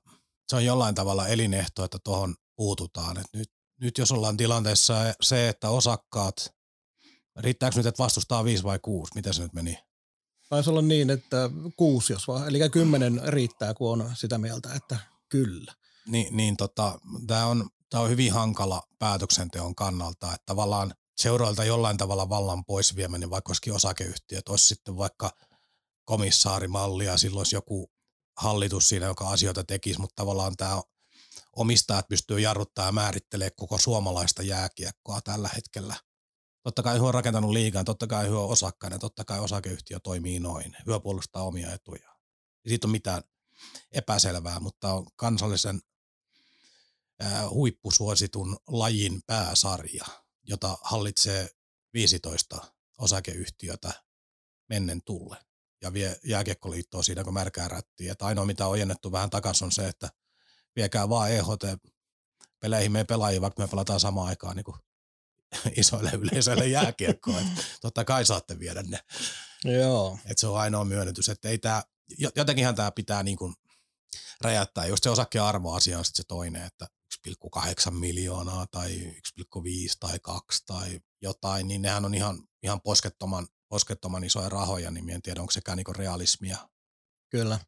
se on jollain tavalla elinehto, että tuohon puututaan. Et nyt, nyt jos ollaan tilanteessa se, että osakkaat, riittääkö nyt, että vastustaa viisi vai kuusi? Miten se nyt meni? Taisi olla niin, että kuusi jos vaan, eli kymmenen riittää, kun on sitä mieltä, että kyllä. Niin, niin tota, tämä on tämä on hyvin hankala päätöksenteon kannalta, että tavallaan seuroilta jollain tavalla vallan pois vieminen, vaikka olisikin osakeyhtiöt, olisi sitten vaikka komissaarimalli ja silloin olisi joku hallitus siinä, joka asioita tekisi, mutta tavallaan tämä omistajat pystyy jarruttamaan ja määrittelemään koko suomalaista jääkiekkoa tällä hetkellä. Totta kai hyö on rakentanut liikaa, totta kai hyö on osakkainen, totta kai osakeyhtiö toimii noin. Hyö puolustaa omia etuja. Ei siitä ole mitään epäselvää, mutta on kansallisen huippusuositun lajin pääsarja, jota hallitsee 15 osakeyhtiötä mennen tulle ja vie jääkiekkoliittoa siinä, kun märkää rättiä. Että ainoa, mitä on ojennettu vähän takaisin, on se, että viekää vaan EHT peleihin meidän pelaajia, vaikka me pelataan samaan aikaan niin kuin isoille yleisöille jääkiekkoa. totta kai saatte viedä ne. Joo. Et se on ainoa myönnytys, että ei tää, jotenkinhan tämä pitää niin kuin räjäyttää. Just se osakkeen arvoasia on sitten se toinen, että 1,8 miljoonaa tai 1,5 tai 2 tai jotain, niin nehän on ihan, ihan poskettoman, poskettoman isoja rahoja, niin en tiedä, onko sekään niin realismia. Kyllä.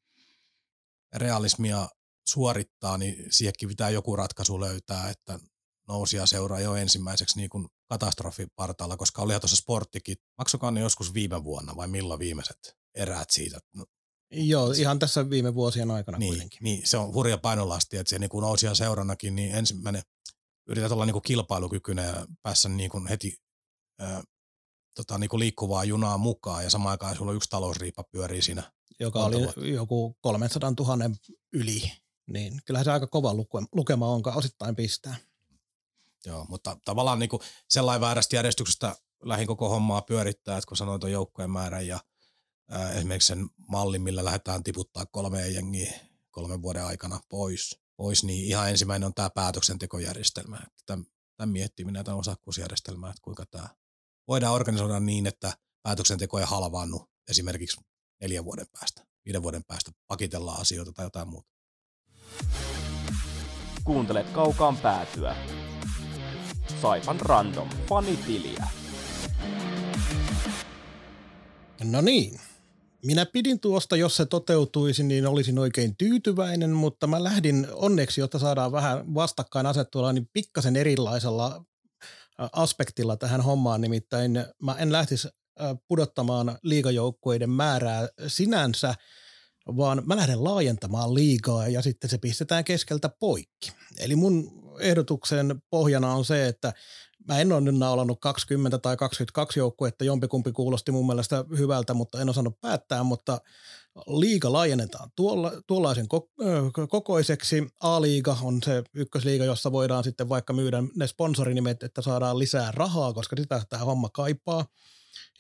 Realismia suorittaa, niin siihenkin pitää joku ratkaisu löytää, että nousia seuraa jo ensimmäiseksi niin kuin katastrofipartaalla, koska olihan tuossa sporttikin, maksokaa ne joskus viime vuonna vai milloin viimeiset eräät siitä, no, Joo, ihan tässä viime vuosien aikana niin, kuitenkin. Niin, se on hurja painolasti, että se niin kuin nousi seurannakin, niin ensimmäinen yrität olla niin kuin kilpailukykyinen ja päässä niin kuin heti ää, tota, niin kuin liikkuvaa junaa mukaan ja samaan aikaan sulla yksi talousriippa pyörii siinä. Joka oli vuotta. joku 300 000 yli, niin kyllähän se aika kova lukema on, osittain pistää. Joo, mutta tavallaan niin kuin sellainen väärästä järjestyksestä lähin koko hommaa pyörittää, että kun sanoin tuon joukkojen määrän ja ää, esimerkiksi sen mallin, millä lähdetään tiputtaa kolme jengiä kolmen vuoden aikana pois, pois, niin ihan ensimmäinen on tämä päätöksentekojärjestelmä. Tämän, tämän miettiminen, tämän osakkuusjärjestelmää, että kuinka tämä voidaan organisoida niin, että päätöksenteko ei halvaannu esimerkiksi neljän vuoden päästä, viiden vuoden päästä, pakitellaan asioita tai jotain muuta. Kuuntelet kaukaan päätyä. Saipan Random fanitiliä. No niin. Minä pidin tuosta, jos se toteutuisi, niin olisin oikein tyytyväinen, mutta mä lähdin onneksi, jotta saadaan vähän vastakkain asettua, niin pikkasen erilaisella aspektilla tähän hommaan. Nimittäin mä en lähtisi pudottamaan liigajoukkueiden määrää sinänsä, vaan mä lähden laajentamaan liigaa ja sitten se pistetään keskeltä poikki. Eli mun ehdotuksen pohjana on se, että mä en ole nyt naulannut 20 tai 22 joukkuetta, jompikumpi kuulosti mun mielestä hyvältä, mutta en osannut päättää, mutta liiga laajennetaan tuolla, tuollaisen kokoiseksi. A-liiga on se ykkösliiga, jossa voidaan sitten vaikka myydä ne sponsorinimet, että saadaan lisää rahaa, koska sitä tämä homma kaipaa.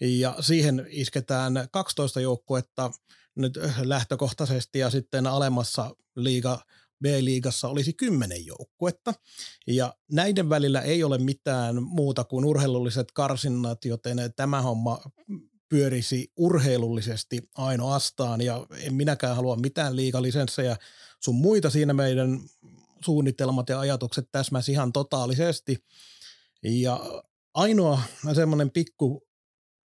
Ja siihen isketään 12 joukkuetta nyt lähtökohtaisesti ja sitten alemmassa liiga B-liigassa olisi kymmenen joukkuetta. Ja näiden välillä ei ole mitään muuta kuin urheilulliset karsinnat, joten tämä homma pyörisi urheilullisesti ainoastaan ja en minäkään halua mitään liigalisenssejä sun muita siinä meidän suunnitelmat ja ajatukset täsmäs ihan totaalisesti. Ja ainoa semmoinen pikku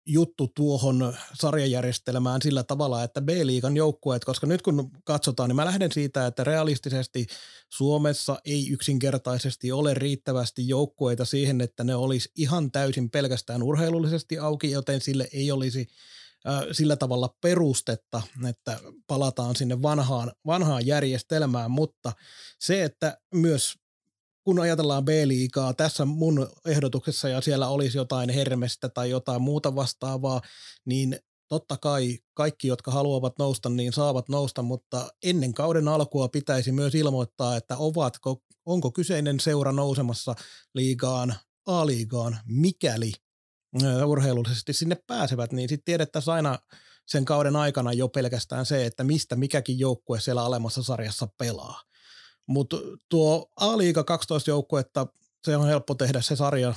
juttu tuohon sarjajärjestelmään sillä tavalla, että B-liigan joukkueet, koska nyt kun katsotaan, niin mä lähden siitä, että realistisesti Suomessa ei yksinkertaisesti ole riittävästi joukkueita siihen, että ne olisi ihan täysin pelkästään urheilullisesti auki, joten sille ei olisi sillä tavalla perustetta, että palataan sinne vanhaan, vanhaan järjestelmään, mutta se, että myös kun ajatellaan B-liigaa tässä mun ehdotuksessa ja siellä olisi jotain Hermestä tai jotain muuta vastaavaa, niin totta kai kaikki, jotka haluavat nousta, niin saavat nousta, mutta ennen kauden alkua pitäisi myös ilmoittaa, että ovatko, onko kyseinen seura nousemassa liigaan, A-liigaan, mikäli urheilullisesti sinne pääsevät, niin sitten tiedettäisiin aina sen kauden aikana jo pelkästään se, että mistä mikäkin joukkue siellä alemmassa sarjassa pelaa. Mutta tuo A-liiga 12 joukkuetta, se on helppo tehdä se sarja.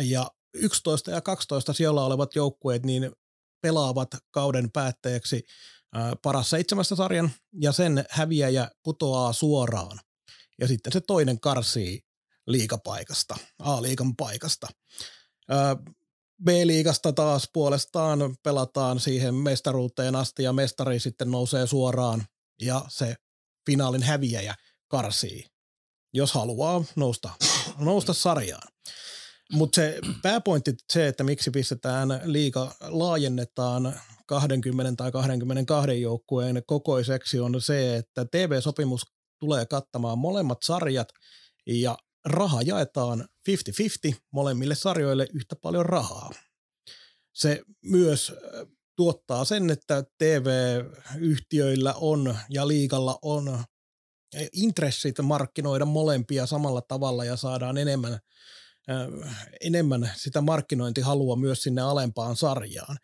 Ja 11 ja 12 siellä olevat joukkueet niin pelaavat kauden päätteeksi paras seitsemästä sarjan ja sen häviäjä putoaa suoraan. Ja sitten se toinen karsii liikapaikasta, A-liigan paikasta. B-liigasta taas puolestaan pelataan siihen mestaruuteen asti ja mestari sitten nousee suoraan ja se finaalin häviäjä karsii, jos haluaa nousta, nousta sarjaan. Mutta se pääpointti se, että miksi pistetään liika laajennetaan 20 tai 22 joukkueen kokoiseksi on se, että TV-sopimus tulee kattamaan molemmat sarjat ja raha jaetaan 50-50 molemmille sarjoille yhtä paljon rahaa. Se myös tuottaa sen, että TV-yhtiöillä on ja liikalla on intressit markkinoida molempia samalla tavalla ja saadaan enemmän, äh, enemmän sitä markkinointihalua myös sinne alempaan sarjaan.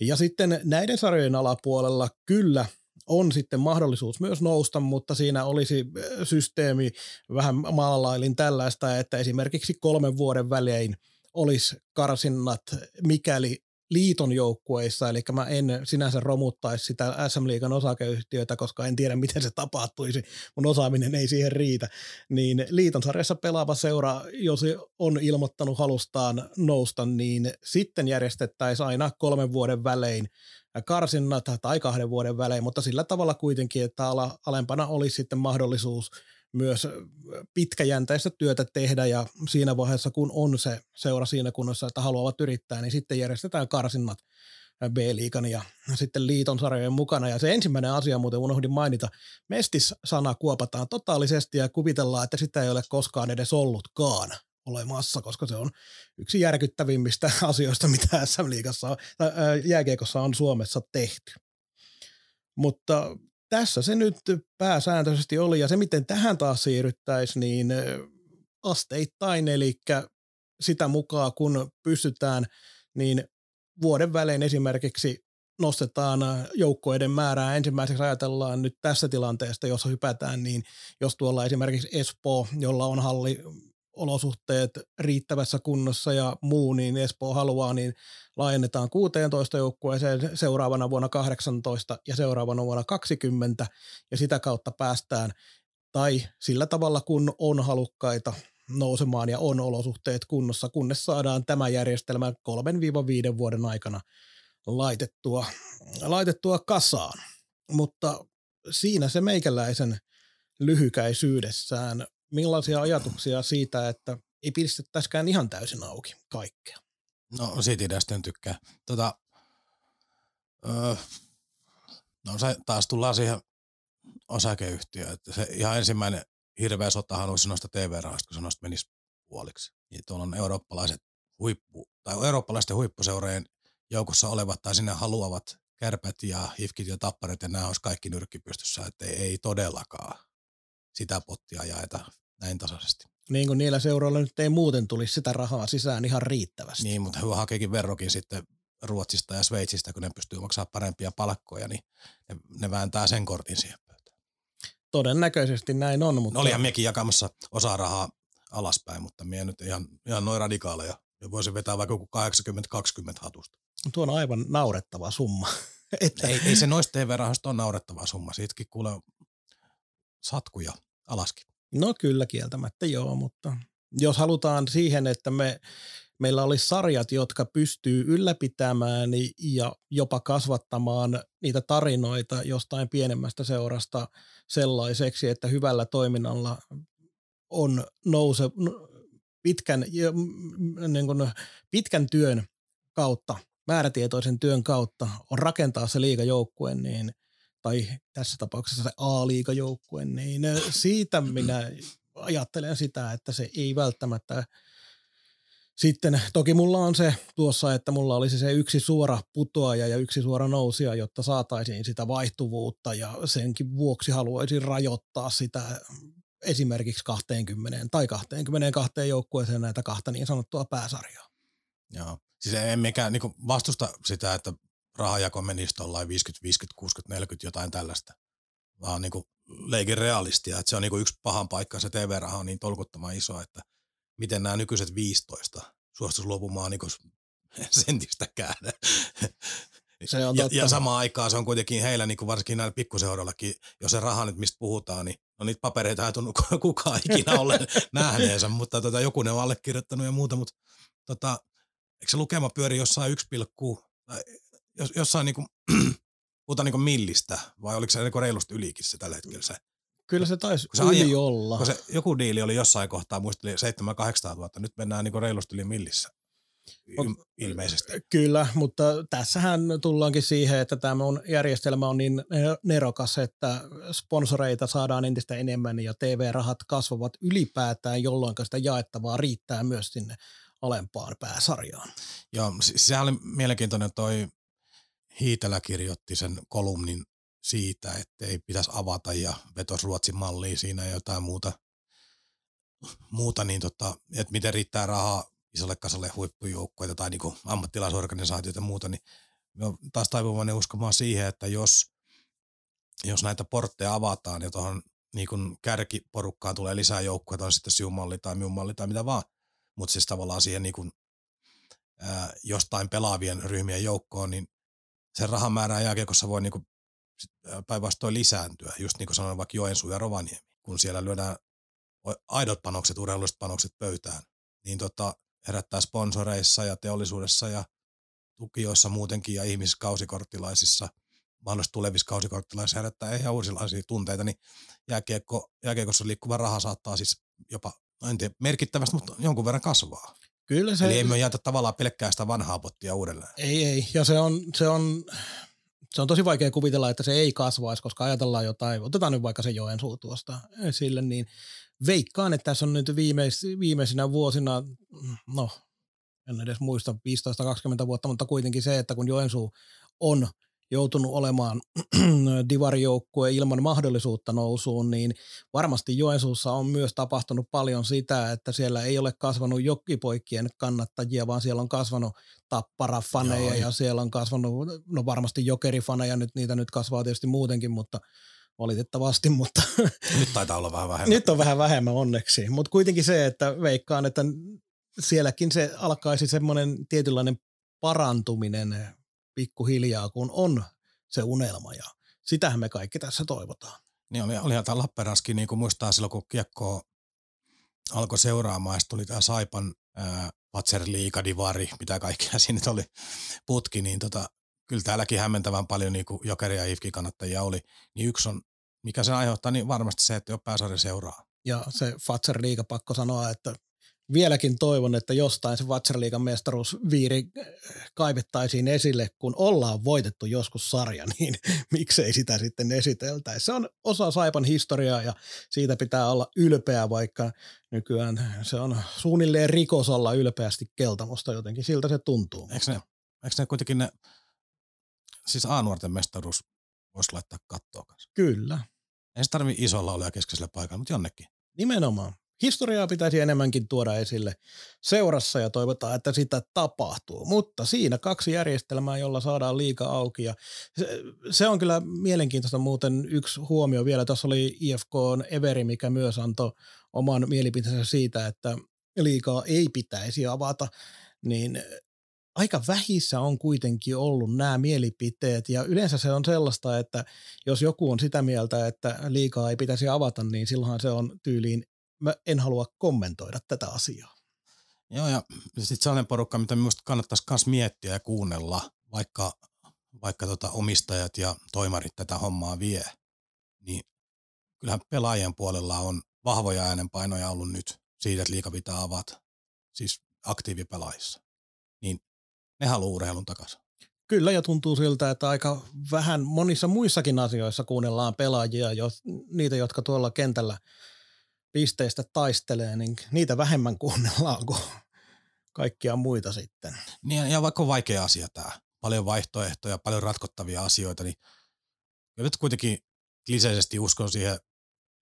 Ja sitten näiden sarjojen alapuolella kyllä on sitten mahdollisuus myös nousta, mutta siinä olisi äh, systeemi vähän maalailin tällaista, että esimerkiksi kolmen vuoden välein olisi karsinnat, mikäli liiton joukkueissa, eli mä en sinänsä romuttaisi sitä SM Liigan osakeyhtiötä, koska en tiedä, miten se tapahtuisi. Mun osaaminen ei siihen riitä. Niin liiton sarjassa pelaava seura, jos on ilmoittanut halustaan nousta, niin sitten järjestettäisiin aina kolmen vuoden välein karsinnat tai kahden vuoden välein, mutta sillä tavalla kuitenkin, että alempana olisi sitten mahdollisuus myös pitkäjänteistä työtä tehdä ja siinä vaiheessa, kun on se seura siinä kunnossa, että haluavat yrittää, niin sitten järjestetään karsinnat B-liikan ja sitten liiton sarjojen mukana. Ja se ensimmäinen asia muuten unohdin mainita, mestis-sana kuopataan totaalisesti ja kuvitellaan, että sitä ei ole koskaan edes ollutkaan olemassa, koska se on yksi järkyttävimmistä asioista, mitä SM-liigassa tai jääkiekossa on Suomessa tehty. Mutta tässä se nyt pääsääntöisesti oli, ja se miten tähän taas siirryttäisiin, niin asteittain, eli sitä mukaan kun pystytään, niin vuoden välein esimerkiksi nostetaan joukkoiden määrää. Ensimmäiseksi ajatellaan nyt tässä tilanteesta, jossa hypätään, niin jos tuolla esimerkiksi Espoo, jolla on halli olosuhteet riittävässä kunnossa ja muu, niin Espoo haluaa, niin laajennetaan 16 joukkueeseen seuraavana vuonna 18 ja seuraavana vuonna 20 ja sitä kautta päästään tai sillä tavalla kun on halukkaita nousemaan ja on olosuhteet kunnossa, kunnes saadaan tämä järjestelmä 3-5 vuoden aikana laitettua, laitettua kasaan. Mutta siinä se meikäläisen lyhykäisyydessään millaisia ajatuksia siitä, että ei pistettäisikään ihan täysin auki kaikkea? No siitä ideasta en tykkää. Tota, öö, no se taas tullaan siihen osakeyhtiöön, että se ihan ensimmäinen hirveä sotahan olisi noista TV-rahasta, kun se noista menisi puoliksi. Niin tuolla on eurooppalaiset huippu, tai eurooppalaisten huippuseurojen joukossa olevat tai sinne haluavat kärpät ja hifkit ja tapparit ja nämä olisi kaikki nyrkkipystyssä, että ei, ei todellakaan sitä pottia jaeta näin tasaisesti. Niin kuin niillä seuroilla nyt ei muuten tulisi sitä rahaa sisään ihan riittävästi. Niin, mutta he hakeekin verrokin sitten Ruotsista ja Sveitsistä, kun ne pystyy maksamaan parempia palkkoja, niin ne, ne vääntää sen kortin siihen pöytään. Todennäköisesti näin on. Mutta... No olihan mekin jakamassa osa rahaa alaspäin, mutta minä nyt ihan, ihan noin radikaaleja. Ja voisin vetää vaikka joku 80-20 hatusta. Tuo on aivan naurettava summa. että... ei, ei se noista TV-rahoista ole naurettava summa. Siitäkin kuulee satkuja alaskin. No kyllä kieltämättä joo, mutta jos halutaan siihen, että me, meillä olisi sarjat, jotka pystyy ylläpitämään ja jopa kasvattamaan niitä tarinoita jostain pienemmästä seurasta sellaiseksi, että hyvällä toiminnalla on nouse, pitkän, niin kuin pitkän työn kautta, määrätietoisen työn kautta on rakentaa se liigajoukkue, niin – tai tässä tapauksessa se A-liigajoukkue, niin siitä minä ajattelen sitä, että se ei välttämättä sitten, toki mulla on se tuossa, että mulla olisi se yksi suora putoaja ja yksi suora nousia, jotta saataisiin sitä vaihtuvuutta ja senkin vuoksi haluaisin rajoittaa sitä esimerkiksi 20 tai 22 joukkueeseen näitä kahta niin sanottua pääsarjaa. Joo, siis emmekään niin vastusta sitä, että rahajako menisi tuollain 50, 50, 60, 40, jotain tällaista. Vaan niin kuin leikin realistia, että se on niin kuin yksi pahan paikka, se TV-raha on niin tolkuttoman iso, että miten nämä nykyiset 15 suostuisi luopumaan niin sentistäkään. Se on totta. Ja, ja samaan aikaan se on kuitenkin heillä, niin kuin varsinkin näillä pikkuseuroillakin, jos se raha nyt mistä puhutaan, niin no niitä papereita ei tunnu kukaan ikinä ole nähneensä, mutta tota, joku ne on allekirjoittanut ja muuta, mutta tota, eikö se lukema pyöri jossain 1, jos, jossain niinku, puhutaan niinku millistä, vai oliko se niinku reilusti ylikin se tällä hetkellä se? Kyllä se taisi se yli aie, olla. Kun se, joku diili oli jossain kohtaa, muisteli 7 800 000, nyt mennään niinku reilusti yli millissä. ilmeisesti. Kyllä, mutta tässähän tullaankin siihen, että tämä on, järjestelmä on niin nerokas, että sponsoreita saadaan entistä enemmän ja TV-rahat kasvavat ylipäätään, jolloin sitä jaettavaa riittää myös sinne alempaan pääsarjaan. Joo, sehän oli mielenkiintoinen toi Hiitelä kirjoitti sen kolumnin siitä, että ei pitäisi avata ja vetos Ruotsin malliin siinä ja jotain muuta, muuta niin tota, että miten riittää rahaa isolle kasalle huippujoukkueita tai niinku ammattilaisorganisaatioita ja muuta, niin taas taipuvainen uskomaan siihen, että jos, jos näitä portteja avataan ja tuohon niin kun kärkiporukkaan tulee lisää joukkueita, on sitten siumalli tai minun malli tai mitä vaan, mutta siis tavallaan siihen niin kun, ää, jostain pelaavien ryhmien joukkoon, niin sen rahan määrä jääkiekossa voi niinku päinvastoin lisääntyä, just niin kuin sanoin vaikka Joensuu ja Rovaniemi, kun siellä lyödään aidot panokset, urheilulliset panokset pöytään, niin tota, herättää sponsoreissa ja teollisuudessa ja tukijoissa muutenkin ja ihmisissä kausikorttilaisissa, mahdollisesti tulevissa kausikorttilaisissa herättää ihan uusilaisia tunteita, niin jääkiekko, jääkiekossa liikkuva raha saattaa siis jopa, no en tiedä merkittävästi, mutta jonkun verran kasvaa. Kyllä se... Eli emme jätä tavallaan pelkkää sitä vanhaa pottia uudelleen. Ei, ei. Ja se on, se on, se on tosi vaikea kuvitella, että se ei kasvaisi, koska ajatellaan jotain, otetaan nyt vaikka se Joensuu tuosta esille, niin veikkaan, että tässä on nyt viimeis, viimeisinä vuosina, no en edes muista 15-20 vuotta, mutta kuitenkin se, että kun Joensuu on joutunut olemaan divarijoukkue ilman mahdollisuutta nousuun, niin varmasti Joensuussa on myös tapahtunut paljon sitä, että siellä ei ole kasvanut jokkipoikien kannattajia, vaan siellä on kasvanut tapparafaneja Joo, ja siellä on kasvanut, no varmasti jokerifaneja, nyt niitä nyt kasvaa tietysti muutenkin, mutta valitettavasti, mutta nyt taitaa olla vähän vähemmän. nyt on vähän vähemmän onneksi, mutta kuitenkin se, että veikkaan, että sielläkin se alkaisi semmoinen tietynlainen parantuminen pikkuhiljaa, kun on se unelma ja sitähän me kaikki tässä toivotaan. Niin oli, olihan tämä Lappeenraskin, niin kuin muistaa silloin, kun kiekko alkoi seuraamaan, ja tuli tämä Saipan Patser Liikadivari, mitä kaikkea siinä oli putki, niin tota, kyllä täälläkin hämmentävän paljon niin kuin Jokeri ja Ifki kannattajia oli, niin yksi on, mikä se aiheuttaa, niin varmasti se, että jo pääsarja seuraa. Ja se Fatser Liiga pakko sanoa, että vieläkin toivon, että jostain se Vatsarliigan mestaruusviiri kaivettaisiin esille, kun ollaan voitettu joskus sarja, niin miksei sitä sitten esiteltäisi. Se on osa Saipan historiaa ja siitä pitää olla ylpeä, vaikka nykyään se on suunnilleen rikos olla ylpeästi keltamosta, jotenkin siltä se tuntuu. Eikö ne, eikö ne kuitenkin ne, siis A-nuorten mestaruus voisi laittaa kattoa kanssa? Kyllä. Ei se tarvi isolla olla keskeisellä paikalla, mutta jonnekin. Nimenomaan historiaa pitäisi enemmänkin tuoda esille seurassa ja toivotaan, että sitä tapahtuu. Mutta siinä kaksi järjestelmää, jolla saadaan liika auki. Ja se, se on kyllä mielenkiintoista muuten yksi huomio vielä. Tuossa oli IFK Everi, mikä myös antoi oman mielipiteensä siitä, että liikaa ei pitäisi avata. Niin aika vähissä on kuitenkin ollut nämä mielipiteet ja yleensä se on sellaista, että jos joku on sitä mieltä, että liikaa ei pitäisi avata, niin silloinhan se on tyyliin mä en halua kommentoida tätä asiaa. Joo, ja sitten sellainen porukka, mitä minusta kannattaisi myös miettiä ja kuunnella, vaikka, vaikka tota omistajat ja toimarit tätä hommaa vie, niin kyllähän pelaajien puolella on vahvoja äänenpainoja ollut nyt siitä, että liika pitää avata, siis aktiivipelaajissa. Niin ne haluaa urheilun takaisin. Kyllä, ja tuntuu siltä, että aika vähän monissa muissakin asioissa kuunnellaan pelaajia, jo, niitä, jotka tuolla kentällä – pisteistä taistelee, niin niitä vähemmän kuunnellaan kuin kaikkia muita sitten. Niin, ja vaikka on vaikea asia tämä, paljon vaihtoehtoja, paljon ratkottavia asioita, niin nyt kuitenkin kliseisesti uskon siihen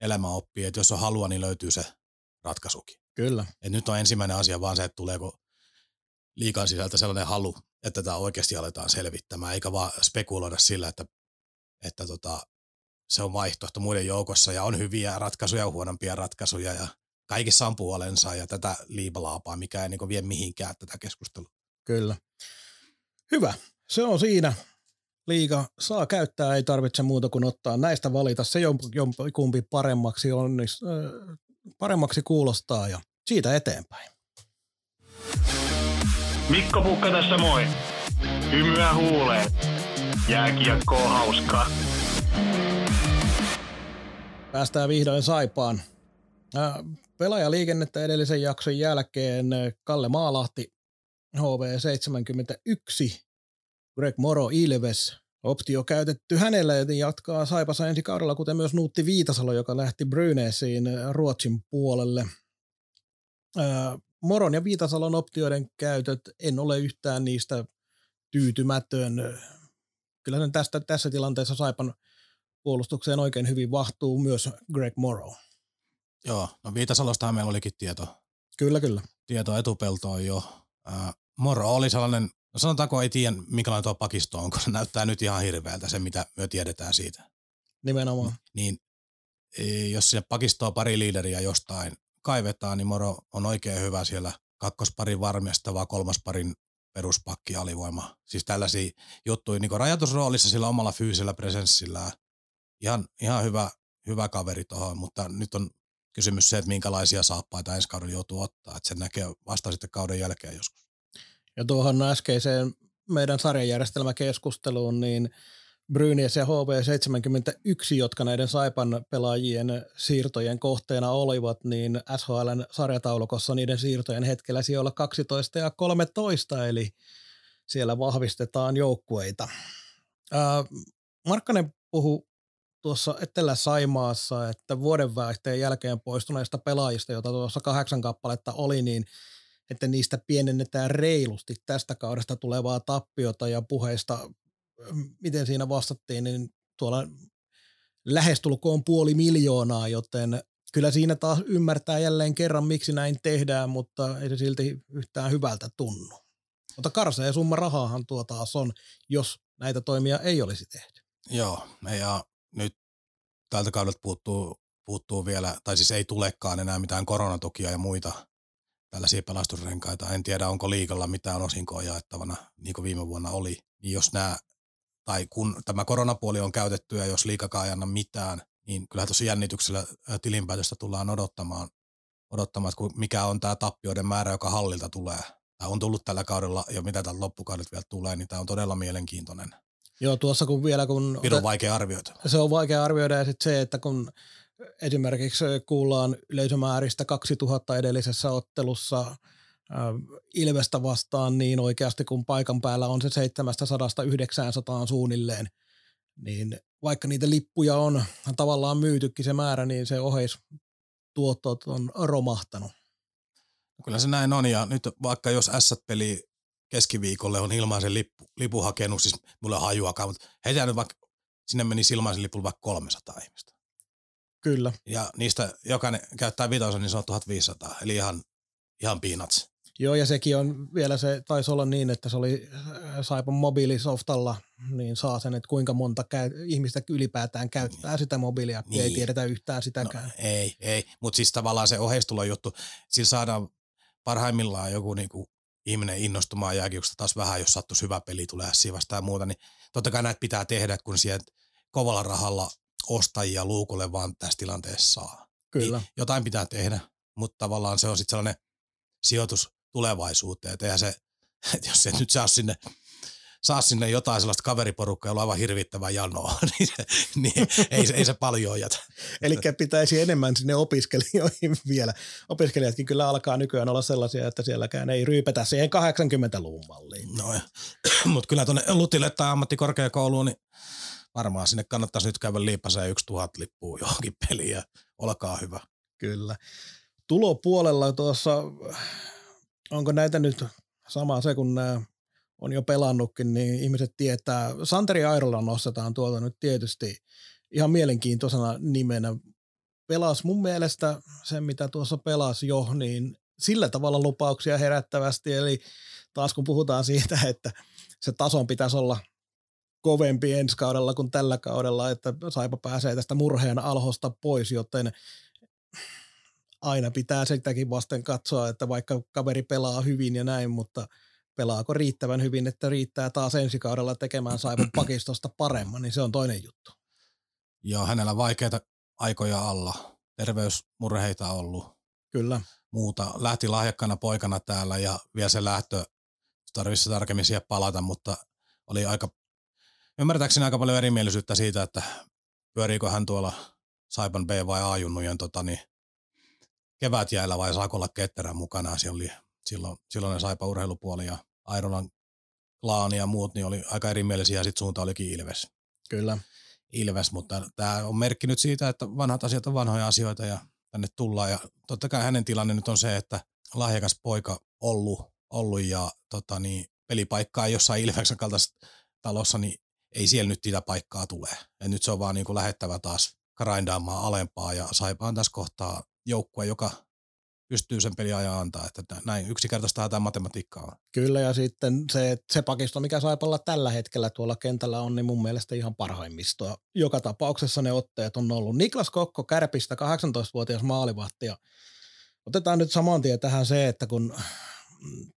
elämäoppiin, että jos on halua, niin löytyy se ratkaisukin. Kyllä. Et nyt on ensimmäinen asia vaan se, että tuleeko liikaa sisältä sellainen halu, että tätä oikeasti aletaan selvittämään, eikä vaan spekuloida sillä, että, että tota, se on vaihtoehto muiden joukossa ja on hyviä ratkaisuja ja huonompia ratkaisuja ja kaikissa on puolensa ja tätä liipalaapaa, mikä ei niin vie mihinkään tätä keskustelua. Kyllä. Hyvä. Se on siinä. Liiga saa käyttää, ei tarvitse muuta kuin ottaa näistä valita se kumpi paremmaksi, on, niin, paremmaksi kuulostaa ja siitä eteenpäin. Mikko Pukka tässä moi. Hymyä huuleen. Jääkiekko hauskaa. Päästään vihdoin Saipaan. Pelaajaliikennettä edellisen jakson jälkeen Kalle Maalahti HV71, Greg Moro Ilves, optio käytetty hänelle, joten jatkaa Saipassa ensi kaudella, kuten myös Nuutti Viitasalo, joka lähti Brynesiin Ruotsin puolelle. Moron ja Viitasalon optioiden käytöt, en ole yhtään niistä tyytymätön. Kyllä tästä, tässä tilanteessa Saipan puolustukseen oikein hyvin vahtuu myös Greg Morrow. Joo, no Viitasalostahan meillä olikin tieto. Kyllä, kyllä. Tieto etupeltoon jo. Äh, Morrow oli sellainen, no sanotaanko ei tiedä minkälainen tuo pakisto on, kun se näyttää nyt ihan hirveältä se, mitä me tiedetään siitä. Nimenomaan. Niin e, jos sinne pakistoa pari liideriä jostain kaivetaan, niin Moro on oikein hyvä siellä kakkosparin varmistava, kolmasparin peruspakki alivoima. Siis tällaisia juttuja niin rajoitusroolissa sillä omalla fyysisellä presenssillään ihan, ihan hyvä, hyvä kaveri tuohon, mutta nyt on kysymys se, että minkälaisia saappaita ensi kauden joutuu ottaa, että sen näkee vasta sitten kauden jälkeen joskus. Ja tuohon äskeiseen meidän sarjajärjestelmäkeskusteluun, niin Brynäs ja HV71, jotka näiden Saipan pelaajien siirtojen kohteena olivat, niin SHLn sarjataulukossa niiden siirtojen hetkellä siellä 12 ja 13, eli siellä vahvistetaan joukkueita. Markkanen puhui tuossa Etelä-Saimaassa, että vuodenvaihteen jälkeen poistuneista pelaajista, joita tuossa kahdeksan kappaletta oli, niin että niistä pienennetään reilusti tästä kaudesta tulevaa tappiota ja puheista, miten siinä vastattiin, niin tuolla lähestulkoon puoli miljoonaa, joten kyllä siinä taas ymmärtää jälleen kerran, miksi näin tehdään, mutta ei se silti yhtään hyvältä tunnu. Mutta karsea summa rahaahan tuo taas on, jos näitä toimia ei olisi tehty. Joo, ja nyt tältä kaudelta puuttuu, puuttuu vielä, tai siis ei tulekaan enää mitään koronatukia ja muita tällaisia pelastusrenkaita. En tiedä, onko liikalla mitään osinkoa jaettavana, niin kuin viime vuonna oli. Niin jos nämä, tai kun tämä koronapuoli on käytetty ja jos liikakaan ei anna mitään, niin kyllähän tuossa jännityksellä tilinpäätöstä tullaan odottamaan, odottamaan että mikä on tämä tappioiden määrä, joka hallilta tulee. Tämä on tullut tällä kaudella ja mitä tällä loppukaudet vielä tulee, niin tämä on todella mielenkiintoinen. Joo, tuossa kun vielä kun... on vaikea arvioida. Se on vaikea arvioida ja sitten se, että kun esimerkiksi kuullaan yleisömääristä 2000 edellisessä ottelussa äh, Ilvestä vastaan niin oikeasti kun paikan päällä on se 700-900 suunnilleen, niin vaikka niitä lippuja on tavallaan myytykin se määrä, niin se oheis tuottot on romahtanut. Kyllä se näin on ja nyt vaikka jos S-peli keskiviikolle on ilmaisen lippu, lipu hakenut, siis mulle hajuakaan, mutta heitä nyt vaikka, sinne meni ilmaisen lipulla vaikka 300 ihmistä. Kyllä. Ja niistä jokainen käyttää vitosen, niin se on 1500, eli ihan, ihan peanuts. Joo, ja sekin on vielä se, taisi olla niin, että se oli äh, Saipon mobiilisoftalla, niin saa sen, että kuinka monta käy, ihmistä ylipäätään käyttää niin. sitä mobiilia, niin. ei tiedetä yhtään sitäkään. No, ei, ei, mutta siis tavallaan se oheistulo juttu, sillä saadaan parhaimmillaan joku niinku ihminen innostumaan jääkiekosta taas vähän, jos sattuisi hyvä peli tulee ässiä vastaan ja muuta, niin totta kai näitä pitää tehdä, kun sieltä kovalla rahalla ostajia luukulle vaan tässä tilanteessa saa. Kyllä. Niin jotain pitää tehdä, mutta tavallaan se on sitten sellainen sijoitus tulevaisuuteen, että se, että jos se nyt saa sinne saa sinne jotain sellaista kaveriporukkaa, jolla on aivan hirvittävää janoa, niin, se, niin ei, se, ei se paljon jätä. Eli pitäisi enemmän sinne opiskelijoihin vielä. Opiskelijatkin kyllä alkaa nykyään olla sellaisia, että sielläkään ei ryypetä siihen 80-luvun malliin. No, mutta kyllä tuonne Lutille tai ammattikorkeakouluun, niin varmaan sinne kannattaisi nyt käydä liipaseen yksi tuhat lippua johonkin peliin ja olkaa hyvä. Kyllä. Tulopuolella tuossa, onko näitä nyt sama se, kun nämä on jo pelannutkin, niin ihmiset tietää. Santeri Airola nostetaan tuolta nyt tietysti ihan mielenkiintoisena nimenä. Pelas mun mielestä se, mitä tuossa pelas jo, niin sillä tavalla lupauksia herättävästi. Eli taas kun puhutaan siitä, että se tason pitäisi olla kovempi ensi kaudella kuin tällä kaudella, että Saipa pääsee tästä murheen alhosta pois, joten aina pitää sitäkin vasten katsoa, että vaikka kaveri pelaa hyvin ja näin, mutta – pelaako riittävän hyvin, että riittää taas ensi kaudella tekemään Saipan pakistosta paremman, niin se on toinen juttu. Joo, hänellä vaikeita aikoja alla. Terveysmurheita on ollut. Kyllä. Muuta. Lähti lahjakkana poikana täällä ja vielä se lähtö, tarvitsisi tarkemmin siihen palata, mutta oli aika, ymmärtääkseni aika paljon erimielisyyttä siitä, että pyöriikö hän tuolla Saipan B- vai A-junnujen tota, niin kevätjäällä vai saako olla ketterän mukana. Siellä oli silloin, silloin ne saipa urheilupuoli ja Airolan klaani ja muut, niin oli aika erimielisiä ja sitten suunta olikin Ilves. Kyllä. Ilves, mutta tämä on merkki nyt siitä, että vanhat asiat on vanhoja asioita ja tänne tullaan. Ja totta kai hänen tilanne nyt on se, että lahjakas poika ollut, ollut ja tota niin, pelipaikkaa jossain Ilveksen kaltaisessa talossa, niin ei siellä nyt sitä paikkaa tule. Ja nyt se on vaan niin kuin lähettävä taas grindaamaan alempaa ja saipaan tässä kohtaa joukkue, joka pystyy sen peliajan antaa, että näin yksinkertaista tämä matematiikka on. Kyllä ja sitten se, se pakisto, mikä Saipalla tällä hetkellä tuolla kentällä on, niin mun mielestä ihan parhaimmistoa. Joka tapauksessa ne otteet on ollut. Niklas Kokko Kärpistä, 18-vuotias maalivahti ja otetaan nyt saman tien tähän se, että kun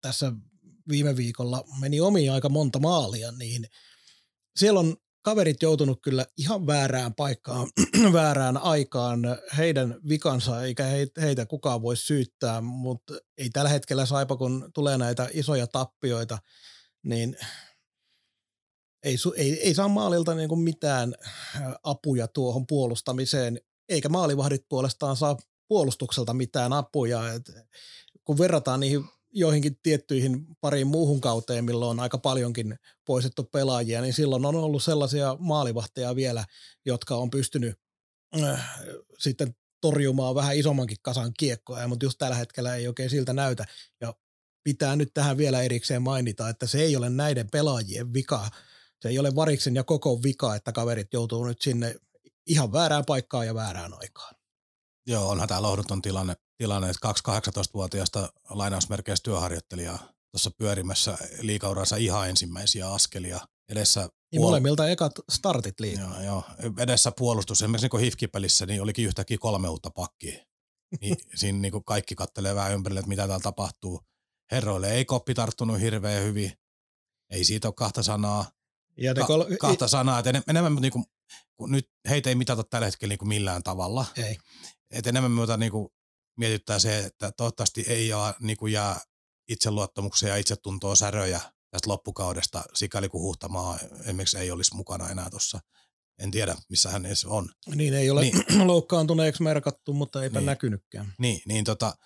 tässä viime viikolla meni omiin aika monta maalia, niin siellä on kaverit joutunut kyllä ihan väärään paikkaan, väärään aikaan. Heidän vikansa, eikä heitä kukaan voi syyttää, mutta ei tällä hetkellä Saipa, kun tulee näitä isoja tappioita, niin ei, ei, ei saa maalilta niin kuin mitään apuja tuohon puolustamiseen, eikä maalivahdit puolestaan saa puolustukselta mitään apuja. Et kun verrataan niihin joihinkin tiettyihin pariin muuhun kauteen, milloin on aika paljonkin poistettu pelaajia, niin silloin on ollut sellaisia maalivahteja vielä, jotka on pystynyt äh, sitten torjumaan vähän isommankin kasan kiekkoa, mutta just tällä hetkellä ei oikein siltä näytä. Ja pitää nyt tähän vielä erikseen mainita, että se ei ole näiden pelaajien vika. Se ei ole variksen ja koko vika, että kaverit joutuu nyt sinne ihan väärään paikkaan ja väärään aikaan. Joo, onhan tämä lohduton tilanne, tilanne että kaksi 18-vuotiaasta lainausmerkeistä työharjoittelijaa tuossa pyörimässä liikauransa ihan ensimmäisiä askelia. Edessä niin puol- molemmilta ekat startit liikaa. Joo, joo, edessä puolustus. Esimerkiksi niin hifkipelissä niin olikin yhtäkkiä kolme uutta pakkia. Niin, siinä niin kaikki kattelee vähän ympärille, että mitä täällä tapahtuu. Herroille ei koppi tarttunut hirveän hyvin. Ei siitä ole kahta sanaa. Ja Ka- kol- kahta sanaa. Että enemmän niin kuin, kun nyt heitä ei mitata tällä hetkellä niin kuin millään tavalla. Ei. Et enemmän muuta niin kuin mietittää se, että toivottavasti ei jää, niin kuin jää itseluottamuksia ja itsetuntoa säröjä tästä loppukaudesta, sikäli kun huhtamaa esimerkiksi ei olisi mukana enää tuossa. En tiedä, missä hän edes on. Niin, ei ole niin. loukkaantuneeksi merkattu, mutta eipä niin. näkynytkään. Niin, niin tota,